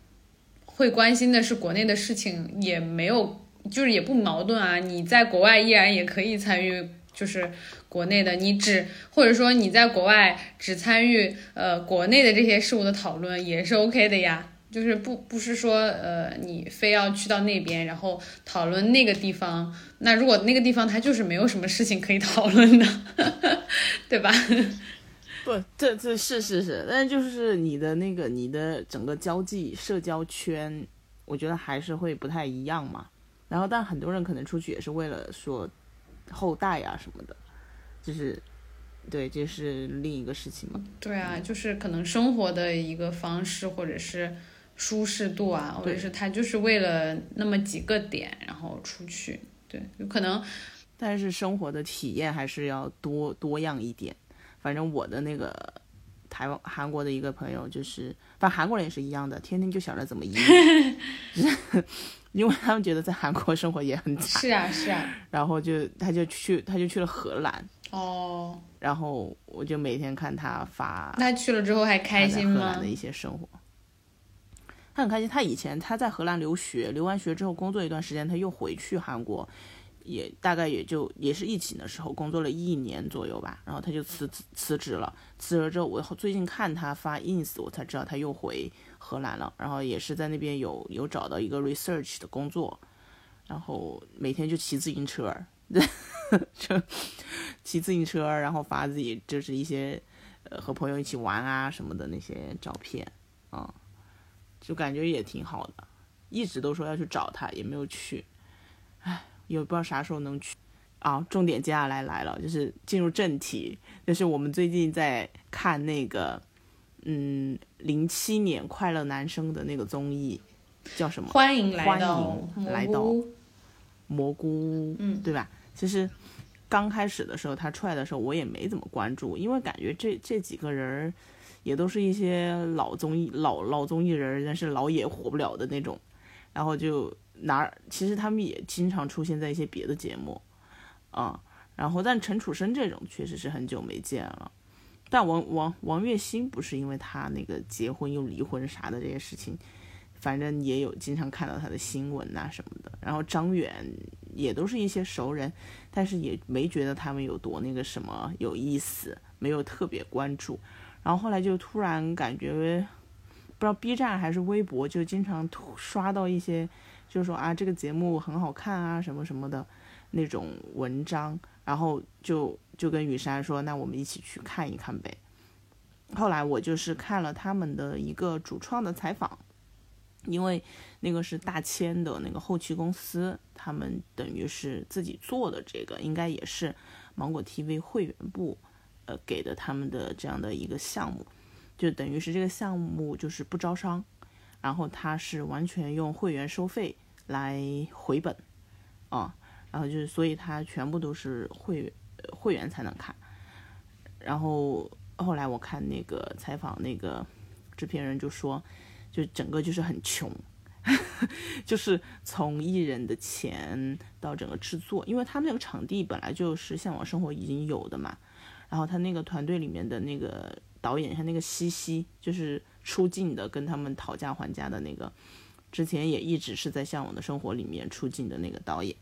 会关心的是国内的事情，也没有就是也不矛盾啊。你在国外依然也可以参与。就是国内的，你只或者说你在国外只参与呃国内的这些事物的讨论也是 OK 的呀。就是不不是说呃你非要去到那边然后讨论那个地方，那如果那个地方它就是没有什么事情可以讨论的，*laughs* 对吧？不，这这是是是，但就是你的那个你的整个交际社交圈，我觉得还是会不太一样嘛。然后，但很多人可能出去也是为了说。后代啊什么的，就是，对，这是另一个事情嘛。对啊，就是可能生活的一个方式，或者是舒适度啊，或者是他就是为了那么几个点，然后出去。对，有可能。但是生活的体验还是要多多样一点。反正我的那个台湾、韩国的一个朋友，就是反正韩国人也是一样的，天天就想着怎么移民。*laughs* 因为他们觉得在韩国生活也很惨，是啊是啊，然后就他就去他就去了荷兰哦，然后我就每天看他发，那去了之后还开心吗？荷兰的一些生活，他很开心。他以前他在荷兰留学，留完学之后工作一段时间，他又回去韩国，也大概也就也是疫情的时候工作了一年左右吧，然后他就辞辞职了。辞职之后，我最近看他发 ins，我才知道他又回。荷兰了，然后也是在那边有有找到一个 research 的工作，然后每天就骑自行车，就骑自行车，然后发自己就是一些呃和朋友一起玩啊什么的那些照片啊，就感觉也挺好的，一直都说要去找他，也没有去，唉，也不知道啥时候能去。啊，重点接下来来了，就是进入正题，就是我们最近在看那个，嗯，零七年快乐男生的那个综艺，叫什么？欢迎来到来到蘑菇屋，嗯，对吧？其实刚开始的时候他出来的时候，我也没怎么关注，因为感觉这这几个人也都是一些老综艺老老综艺人，但是老也火不了的那种，然后就哪儿其实他们也经常出现在一些别的节目。啊，然后但陈楚生这种确实是很久没见了，但王王王栎鑫不是因为他那个结婚又离婚啥的这些事情，反正也有经常看到他的新闻呐什么的。然后张远也都是一些熟人，但是也没觉得他们有多那个什么有意思，没有特别关注。然后后来就突然感觉，不知道 B 站还是微博，就经常刷到一些，就是说啊这个节目很好看啊什么什么的。那种文章，然后就就跟雨山说：“那我们一起去看一看呗。”后来我就是看了他们的一个主创的采访，因为那个是大千的那个后期公司，他们等于是自己做的这个，应该也是芒果 TV 会员部呃给的他们的这样的一个项目，就等于是这个项目就是不招商，然后他是完全用会员收费来回本，啊。然后就是，所以他全部都是会会员才能看。然后后来我看那个采访，那个制片人就说，就整个就是很穷，*laughs* 就是从艺人的钱到整个制作，因为他们那个场地本来就是《向往生活》已经有的嘛。然后他那个团队里面的那个导演，像那个西西，就是出镜的，跟他们讨价还价的那个，之前也一直是在《向往的生活》里面出镜的那个导演。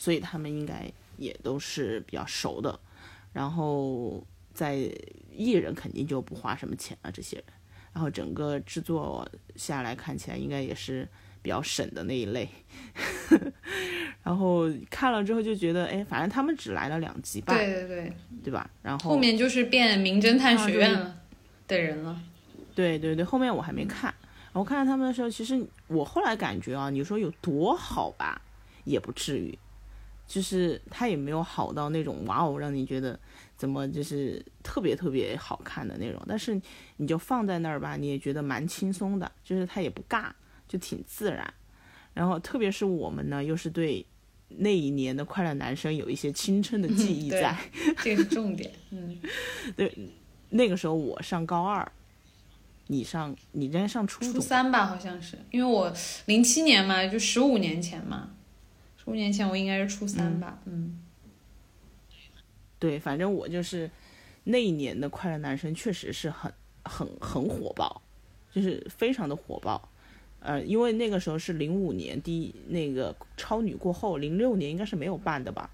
所以他们应该也都是比较熟的，然后在艺人肯定就不花什么钱了，这些人，然后整个制作下来看起来应该也是比较省的那一类，*laughs* 然后看了之后就觉得，哎，反正他们只来了两集吧，对对对，对吧？然后后面就是变名侦探学院了的人了，对对对，后面我还没看，我看到他们的时候，其实我后来感觉啊，你说有多好吧，也不至于。就是他也没有好到那种哇哦，让你觉得怎么就是特别特别好看的那种。但是你就放在那儿吧，你也觉得蛮轻松的，就是他也不尬，就挺自然。然后特别是我们呢，又是对那一年的快乐男生有一些青春的记忆在，这个是重点。嗯，*laughs* 对，那个时候我上高二，你上你应该上初初三吧，好像是，因为我零七年嘛，就十五年前嘛。十五年前我应该是初三吧，嗯，对，反正我就是那一年的快乐男生，确实是很很很火爆，就是非常的火爆，呃，因为那个时候是零五年第一那个超女过后，零六年应该是没有办的吧，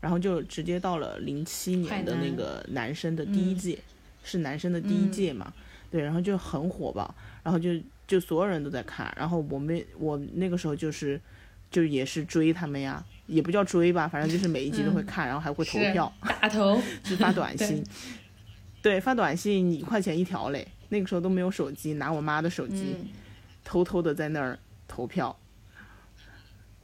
然后就直接到了零七年的那个男生的第一届，是男生的第一届嘛，对，然后就很火爆，然后就就所有人都在看，然后我们我那个时候就是。就也是追他们呀，也不叫追吧，反正就是每一集都会看，然后还会投票，打头，就发短信，对，发短信一块钱一条嘞。那个时候都没有手机，拿我妈的手机，偷偷的在那儿投票。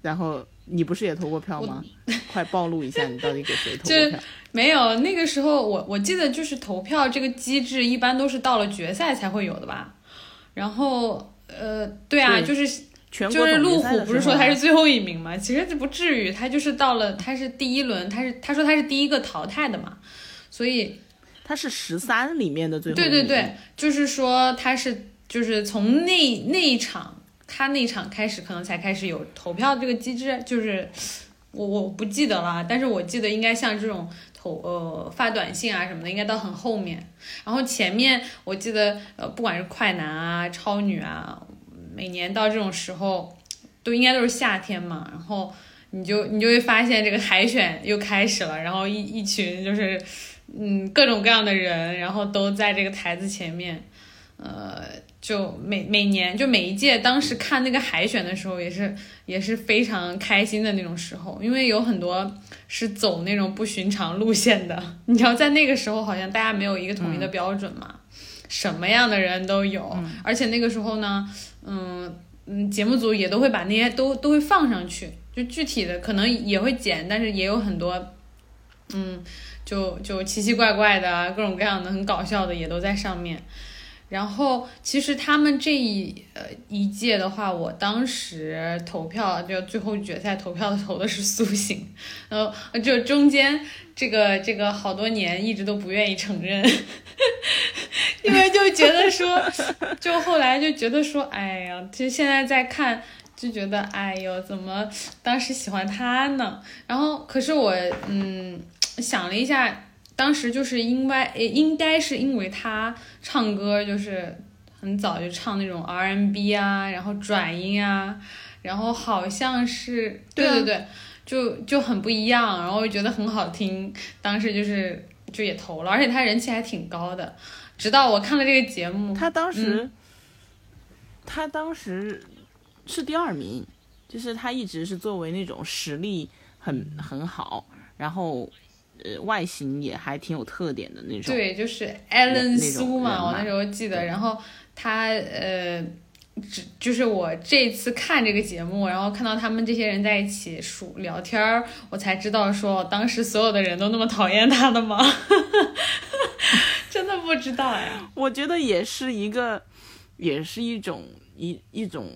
然后你不是也投过票吗？*laughs* 快暴露一下，你到底给谁投过票？没有，那个时候我我记得就是投票这个机制一般都是到了决赛才会有的吧。然后呃，对啊，就是。就是路虎不是说他是最后一名吗？其实这不至于，他就是到了，他是第一轮，他是他说他是第一个淘汰的嘛，所以他是十三里面的最后。对对对，就是说他是就是从那那一场他那场开始，可能才开始有投票这个机制，就是 *sniffs* 我我不记得了，但是我记得应该像这种投呃发短信啊什么的，应该到很后面，然后前面我记得呃不管是快男啊超女啊。每年到这种时候，都应该都是夏天嘛，然后你就你就会发现这个海选又开始了，然后一一群就是，嗯，各种各样的人，然后都在这个台子前面，呃，就每每年就每一届，当时看那个海选的时候，也是也是非常开心的那种时候，因为有很多是走那种不寻常路线的。*laughs* 你知道，在那个时候，好像大家没有一个统一的标准嘛，什么样的人都有，而且那个时候呢，嗯嗯，节目组也都会把那些都都会放上去，就具体的可能也会剪，但是也有很多，嗯，就就奇奇怪怪的各种各样的很搞笑的也都在上面。然后，其实他们这一呃一届的话，我当时投票就最后决赛投票投的是苏醒，然后就中间这个这个好多年一直都不愿意承认，*laughs* 因为就觉得说，就后来就觉得说，哎呀，其实现在再看就觉得，哎呦，怎么当时喜欢他呢？然后可是我嗯想了一下。当时就是因为，应该是因为他唱歌就是很早就唱那种 R&B 啊，然后转音啊，然后好像是，对对对，就就很不一样，然后觉得很好听，当时就是就也投了，而且他人气还挺高的。直到我看了这个节目，他当时，他当时是第二名，就是他一直是作为那种实力很很好，然后。呃，外形也还挺有特点的那种。对，就是 Allen 苏嘛，我那时候记得。然后他呃，只就是我这次看这个节目，然后看到他们这些人在一起数聊天儿，我才知道说当时所有的人都那么讨厌他的吗？*laughs* 真的不知道呀。我觉得也是一个，也是一种一一种。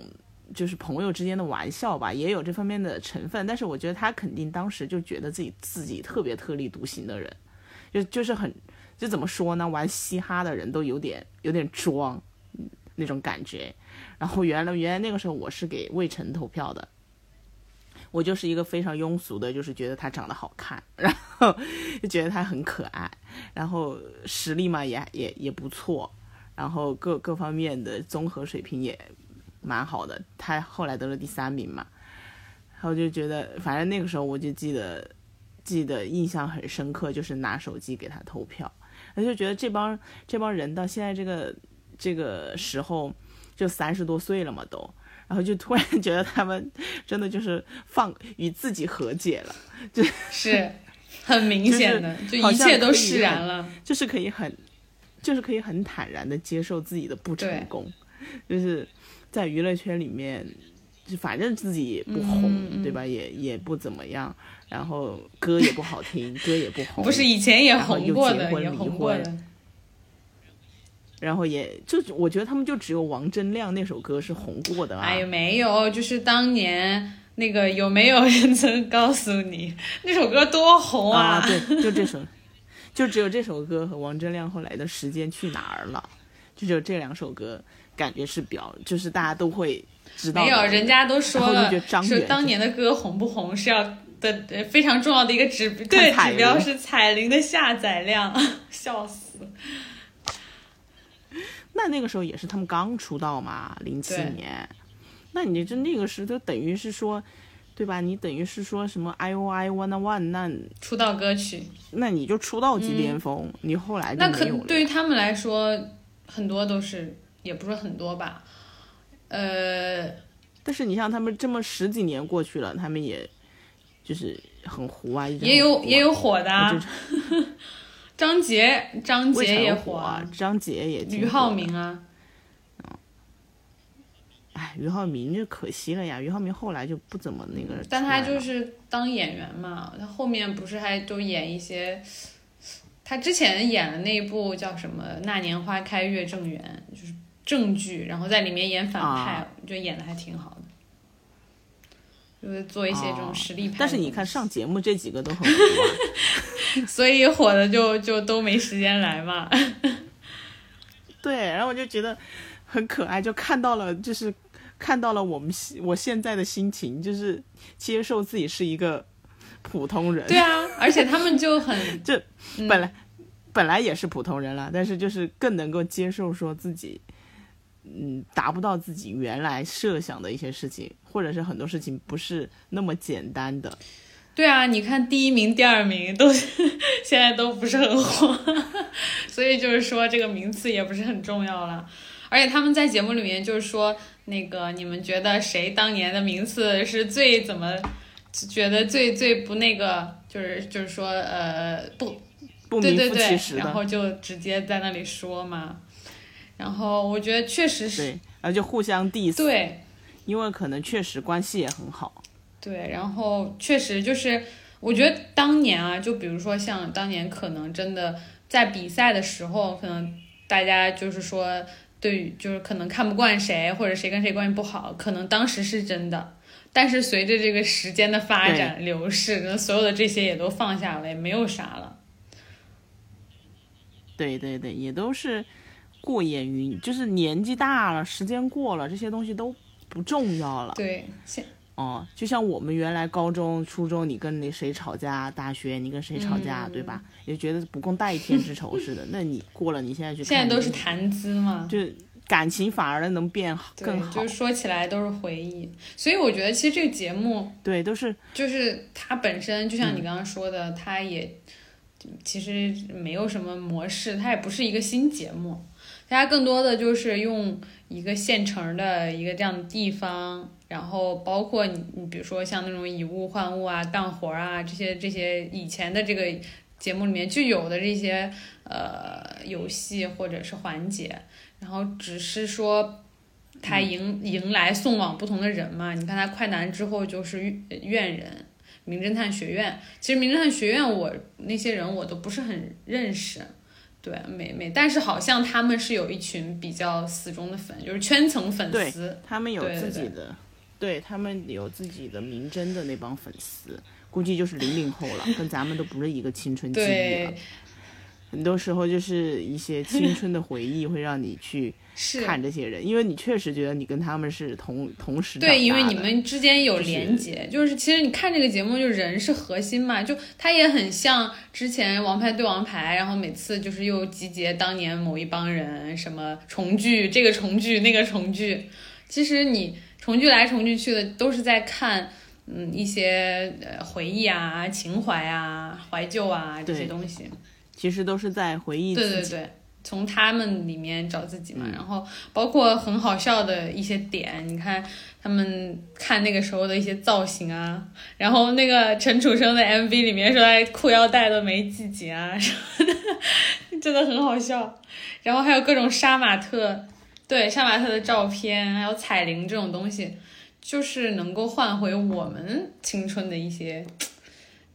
就是朋友之间的玩笑吧，也有这方面的成分。但是我觉得他肯定当时就觉得自己自己特别特立独行的人，就就是很就怎么说呢？玩嘻哈的人都有点有点装那种感觉。然后原来原来那个时候我是给魏晨投票的，我就是一个非常庸俗的，就是觉得他长得好看，然后 *laughs* 就觉得他很可爱，然后实力嘛也也也不错，然后各各方面的综合水平也。蛮好的，他后来得了第三名嘛，然后就觉得，反正那个时候我就记得，记得印象很深刻，就是拿手机给他投票，他就觉得这帮这帮人到现在这个这个时候就三十多岁了嘛都，然后就突然觉得他们真的就是放与自己和解了，就是很明显的，*laughs* 就一切都释然了，就是可以很，就是可以很坦然的接受自己的不成功，就是。在娱乐圈里面，就反正自己也不红，对吧？也也不怎么样，然后歌也不好听，歌也不红。不是以前也红过的，也红过的。然后也就我觉得他们就只有王铮亮那首歌是红过的啊。哎，没有，就是当年那个有没有人曾告诉你那首歌多红啊？对，就这首，*laughs* 就只有这首歌和王铮亮后来的时间去哪儿了，就只有这两首歌。感觉是比较，就是大家都会知道。没有，人家都说了，说当年的歌红不红是要的非常重要的一个指对指标是彩铃的下载量，*laughs* 笑死。那那个时候也是他们刚出道嘛，零七年。那你这那个时就等于是说，对吧？你等于是说什么 I O I One One 那出道歌曲，那你就出道即巅峰，你后来那可对于他们来说，很多都是。也不是很多吧，呃，但是你像他们这么十几年过去了，他们也就是很糊啊，也有也有火的，*laughs* *laughs* 张杰张杰也火，张杰也，俞灏明啊，嗯，哎，俞灏明就可惜了呀，俞灏明后来就不怎么那个，但他就是当演员嘛，他后面不是还都演一些。他之前演的那一部叫什么《那年花开月正圆》，就是正剧，然后在里面演反派，我觉得演的还挺好的，就是做一些这种实力派。但是你看上节目这几个都很 *laughs* 火，所以火的就就都没时间来嘛。*laughs* 对，然后我就觉得很可爱，就看到了，就是看到了我们我现在的心情，就是接受自己是一个。普通人对啊，而且他们就很 *laughs* 就本来本来也是普通人了，但是就是更能够接受说自己嗯达不到自己原来设想的一些事情，或者是很多事情不是那么简单的。对啊，你看第一名、第二名都 *laughs* 现在都不是很火，所以就是说这个名次也不是很重要了。而且他们在节目里面就是说，那个你们觉得谁当年的名次是最怎么觉得最最不那个，就是就是说呃不不名副对对对其实，的，然后就直接在那里说嘛。然后我觉得确实是对，然后就互相 diss，对因为可能确实关系也很好。对，然后确实就是，我觉得当年啊，就比如说像当年可能真的在比赛的时候，可能大家就是说对就是可能看不惯谁，或者谁跟谁关系不好，可能当时是真的。但是随着这个时间的发展流逝，那所有的这些也都放下了，也没有啥了。对对对，也都是过眼云，就是年纪大了，时间过了，这些东西都不重要了。对，现哦，就像我们原来高中、初中，你跟那谁吵架，大学你跟谁吵架，嗯对吧？也觉得不共戴天之仇似的。*laughs* 那你过了，你现在去看，现在都是谈资嘛。就感情反而能变好更，好就。是说起来都是回忆，所以我觉得其实这个节目对，都是就是它本身，就像你嗯刚刚说的，它也其实没有什么模式，它也不是一个新节目，它更多的就是用一个现成的一个这样的地方，然后包括你你比如说像那种以物换物啊、干活啊这些这些以前的这个节目里面就有的这些呃游戏或者是环节，然后只是说。他迎迎来送往不同的人嘛，你看他快男之后就是院院人，名侦探学院。其实名侦探学院我那些人我都不是很认识，对，美美但是好像他们是有一群比较死忠的粉，就是圈层粉丝。他们有自己的，对他们有自己的名侦的那帮粉丝，估计就是零零后了，跟咱们都不是一个青春记忆了。，很多时候就是一些青春的回忆会让你去是。看这些人，因为你确实觉得你跟他们是同同时对，因为你们之间有连结，就是其实你看这个节目，就人是核心嘛，就它也很像之前《王牌对王牌》，然后每次就是又集结当年某一帮人，什么重聚，这个重聚，那个重聚，其实你重聚来重聚去的，都是在看。嗯，一些呃回忆啊、情怀啊、怀旧啊这些东西，其实都是在回忆自己。对对对，从他们里面找自己嘛，嗯然后包括很好笑的一些点，你看他们看那个时候的一些造型啊，然后那个陈楚生的 MV 里面说他裤腰带都没系紧啊 *laughs* 什么的，真的很好笑。然后还有各种杀马特，对杀马特的照片，还有彩铃这种东西，就是能够换回我们青春的一些。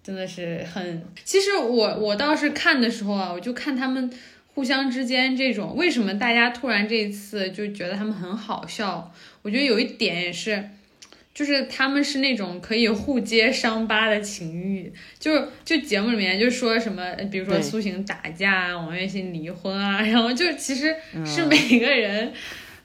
真的是很，其实我我倒是看的时候啊，我就看他们互相之间这种，为什么大家突然这一次就觉得他们很好笑？我觉得有一点也是，就是他们是那种可以互揭伤疤的情欲，就是就节目里面就说什么，呃比如说苏醒打架啊，王栎鑫离婚啊，*laughs* 然后就其实是嗯每个人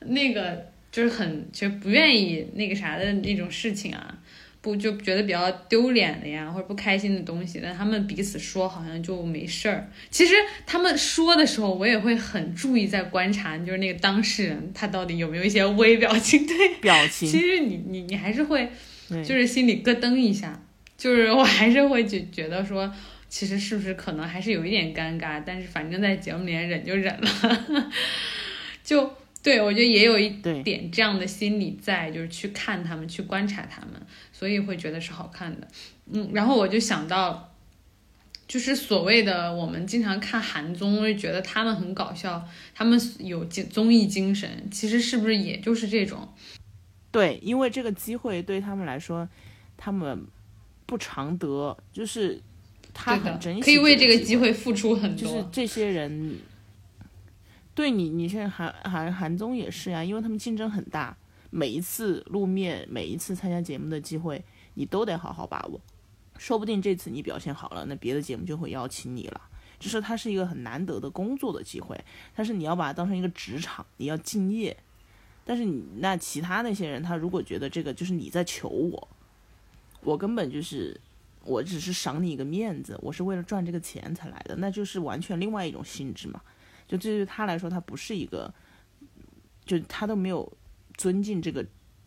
那个就是很就不愿意那个啥的那种事情啊。不就觉得比较丢脸的呀，或者不开心的东西，但他们彼此说好像就没事儿。其实他们说的时候，我也会很注意在观察，就是那个当事人他到底有没有一些微表情。对，表情其，实你你你还是会，就是心里咯噔一下，就是我还是会觉觉得说，其实是不是可能还是有一点尴尬，但是反正在节目里面忍就忍了，*laughs* 就对我觉得也有一对点这样的心理在，就是去看他们，去观察他们，所以会觉得是好看的。嗯，然后我就想到，就是所谓的我们经常看韩综，会觉得他们很搞笑，他们有综综艺精神，其实是不是也就是这种？对，因为这个机会对他们来说，他们不常得，就是他很珍惜，可以为这个机机会付出很多。就是这些人，对你，你现在韩韩韩综也是呀，因为他们竞争很大，每一次露面，每一次参加节目的机会，你都得好好把握。说不定这次你表现好了，那别的节目就会邀请你了。就是它是一个很难得的工作的机会，但是你要把它当成一个职场，你要敬业。但是你那其他那些人，他如果觉得这个就是你在求我，我根本就是我只是赏你一个面子，我是为了赚这个钱才来的，那就是完全另外一种性质嘛。就这对于他来说，他不是一个，就他都没有尊敬这个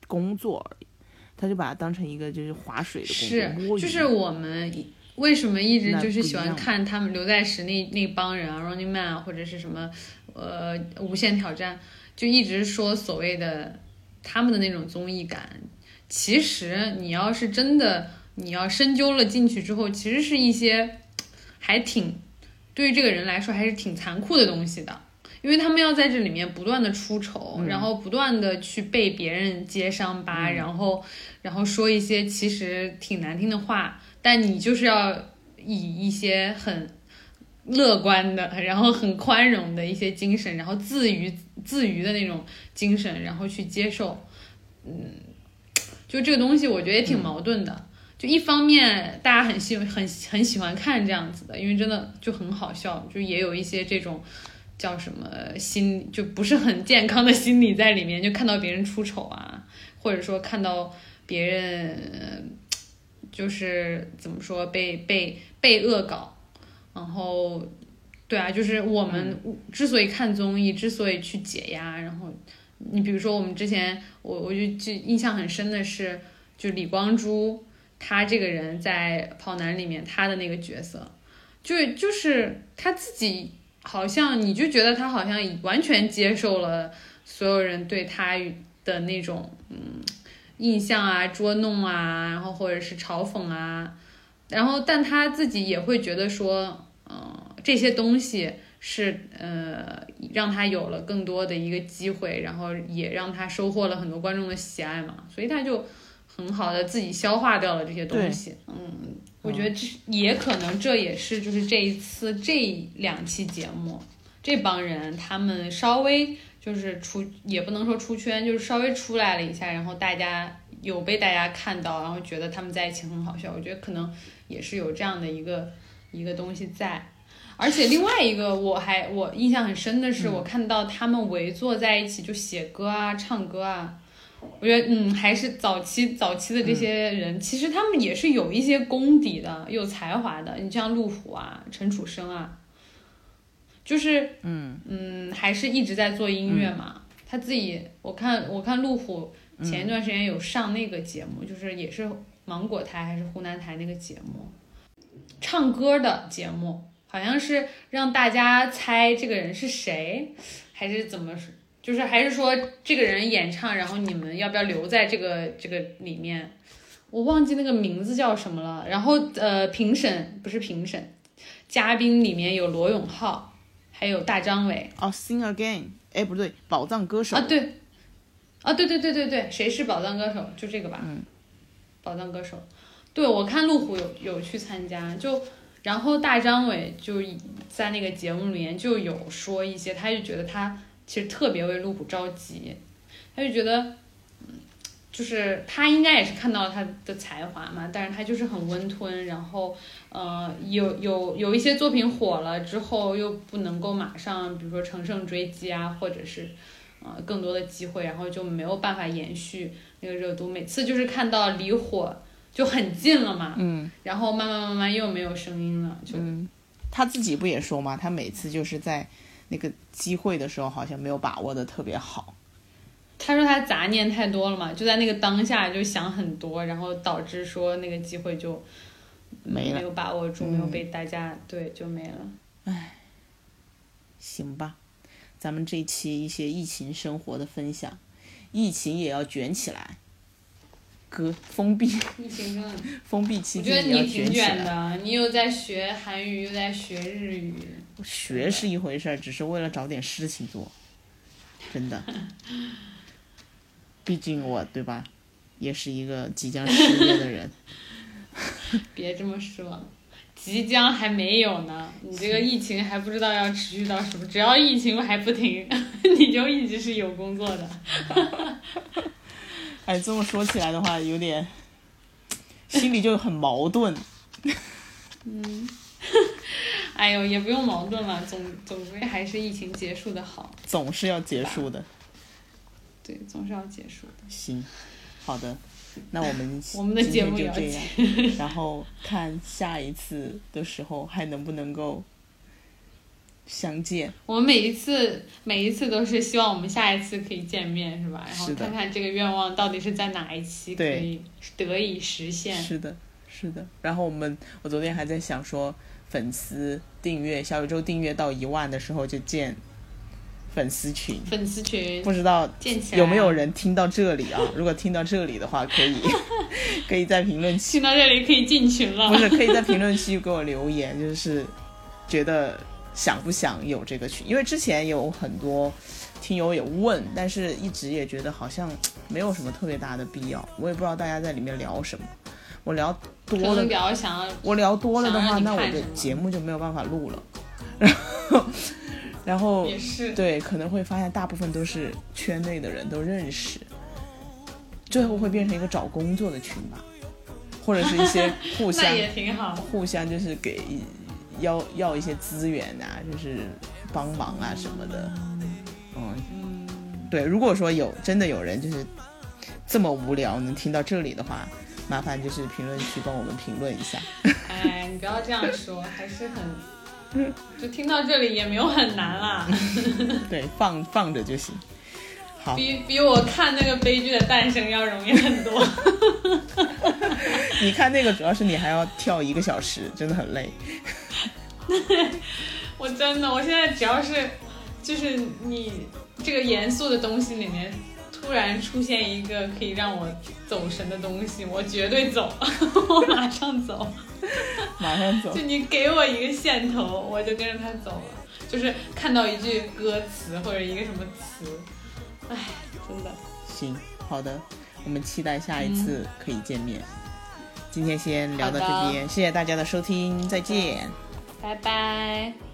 工作而已，他就把它当成一个就是划水的工作，是就是我们为什么一直就是喜欢看他们刘在石那那帮人啊，Running Man 啊，或者是什么呃无限挑战，就一直说所谓的他们的那种综艺感，其实你要是真的你要深究了进去之后，其实是一些还挺对于这个人来说还是挺残酷的东西的。因为他们要在这里面不断的出丑，然后不断的去被别人揭伤疤，然后，然后说一些其实挺难听的话，但你就是要以一些很乐观的，然后很宽容的一些精神，然后自娱自娱的那种精神，然后去接受，嗯，就这个东西我觉得也挺矛盾的。就一方面大家很喜很很喜欢看这样子的，因为真的就很好笑，就也有一些这种。叫什么心就不是很健康的心理在里面，就看到别人出丑啊，或者说看到别人就是怎么说被被被恶搞，然后对啊，就是我们之所以看综艺，之所以去解压，然后你比如说我们之前我我就就印象很深的是，就李光洙他这个人在跑男里面他的那个角色，就就是他自己。好像你就觉得他好像完全接受了所有人对他的那种嗯印象啊捉弄啊，然后或者是嘲讽啊，然后但他自己也会觉得说，嗯这些东西是呃让他有了更多的一个机会，然后也让他收获了很多观众的喜爱嘛，所以他就很好的自己消化掉了这些东西，嗯。我觉得这也可能，这也是就是这一次这两期节目，这帮人他们稍微就是出，也不能说出圈，就是稍微出来了一下，然后大家有被大家看到，然后觉得他们在一起很好笑。我觉得可能也是有这样的一个一个东西在。而且另外一个我还我印象很深的是，我看到他们围坐在一起就写歌啊、唱歌啊。我觉得，嗯，还是早期早期的这些人，其实他们也是有一些功底的，有才华的。你像陆虎啊、陈楚生啊，就是，嗯嗯，还是一直在做音乐嘛。他自己，我看我看陆虎前一段时间有上那个节目，就是也是芒果台还是湖南台那个节目，唱歌的节目，好像是让大家猜这个人是谁，还是怎么？就是还是说这个人演唱，然后你们要不要留在这个这个里面？我忘记那个名字叫什么了。然后呃，评审不是评审，嘉宾里面有罗永浩，还有大张伟。哦，Sing Again，哎，不对，宝藏歌手啊，对，啊，对对对对对，谁是宝藏歌手？就这个吧。嗯，宝藏歌手。对，我看路虎有有去参加，就然后大张伟就在那个节目里面就有说一些，他就觉得他。其实特别为路虎着急，他就觉得，嗯，就是他应该也是看到了他的才华嘛，但是他就是很温吞，然后，呃，有有有一些作品火了之后又不能够马上，比如说乘胜追击啊，或者是，呃，更多的机会，然后就没有办法延续那个热度。每次就是看到离火就很近了嘛，嗯，然后慢慢慢慢又没有声音了，就，他自己不也说嘛，他每次就是在。那个机会的时候好像没有把握的特别好。他说他杂念太多了嘛，就在那个当下就想很多，然后导致说那个机会就没了，没有把握住，没有被大家对就没了。唉，行吧，咱们这期一些疫情生活的分享，疫情也要卷起来。哥，封闭。疫情真 *laughs* 封闭期间你挺卷的，你又在学韩语，又在学日语。学是一回事儿，只是为了找点事情做，真的。*laughs* 毕竟我对吧，也是一个即将失业的人。*laughs* 别这么说，即将还没有呢。你这个疫情还不知道要持续到什么，只要疫情还不停，*laughs* 你就一直是有工作的。哎，这么说起来的话，有点心里就很矛盾。嗯。哎呦，也不用矛盾了，总总归还是疫情结束的好。总是要结束的。对，总是要结束的。行，好的，那我们 *laughs* 我们的节目就这样，*laughs* 然后看下一次的时候还能不能够相见。我们每一次每一次都是希望我们下一次可以见面，是吧？然后看看这个愿望到底是在哪一期可以得以实现。是的，是的。然后我们，我昨天还在想说。粉丝订阅小宇宙订阅到一万的时候就建粉丝群，粉丝群不知道有没有人听到这里啊？如果听到这里的话，可以 *laughs* 可以在评论区，听到这里可以进群了。不是可以在评论区给我留言，就是觉得想不想有这个群？因为之前有很多听友也问，但是一直也觉得好像没有什么特别大的必要。我也不知道大家在里面聊什么，我聊多了比较想要我聊多了的话，那我的节目就没有办法录了。然后，然后也是对，可能会发现大部分都是圈内的人都认识，最后会变成一个找工作的群吧，或者是一些 *laughs* 互相也挺好。互相就是给要要一些资源啊，就是帮忙啊什么的。嗯，对，如果说有真的有人就是这么无聊能听到这里的话，麻烦就是评论区帮我们评论一下。哎，你不要这样说，还是很，就听到这里也没有很难啦，*laughs* 对，放放着就行。好，比比我看那个悲剧的诞生要容易很多。*laughs* 你看那个主要是你还要跳一个小时，真的很累。*laughs* 我真的，我现在只要是，就是你这个严肃的东西里面突然出现一个可以让我走神的东西，我绝对走，*laughs* 我马上走。马上走就。你给我一个线头，我就跟着他走了。就是看到一句歌词或者一个什么词，哎，真的。行，好的，我们期待下一次可以见面。今天先聊到这边，谢谢大家的收听，再见。拜拜。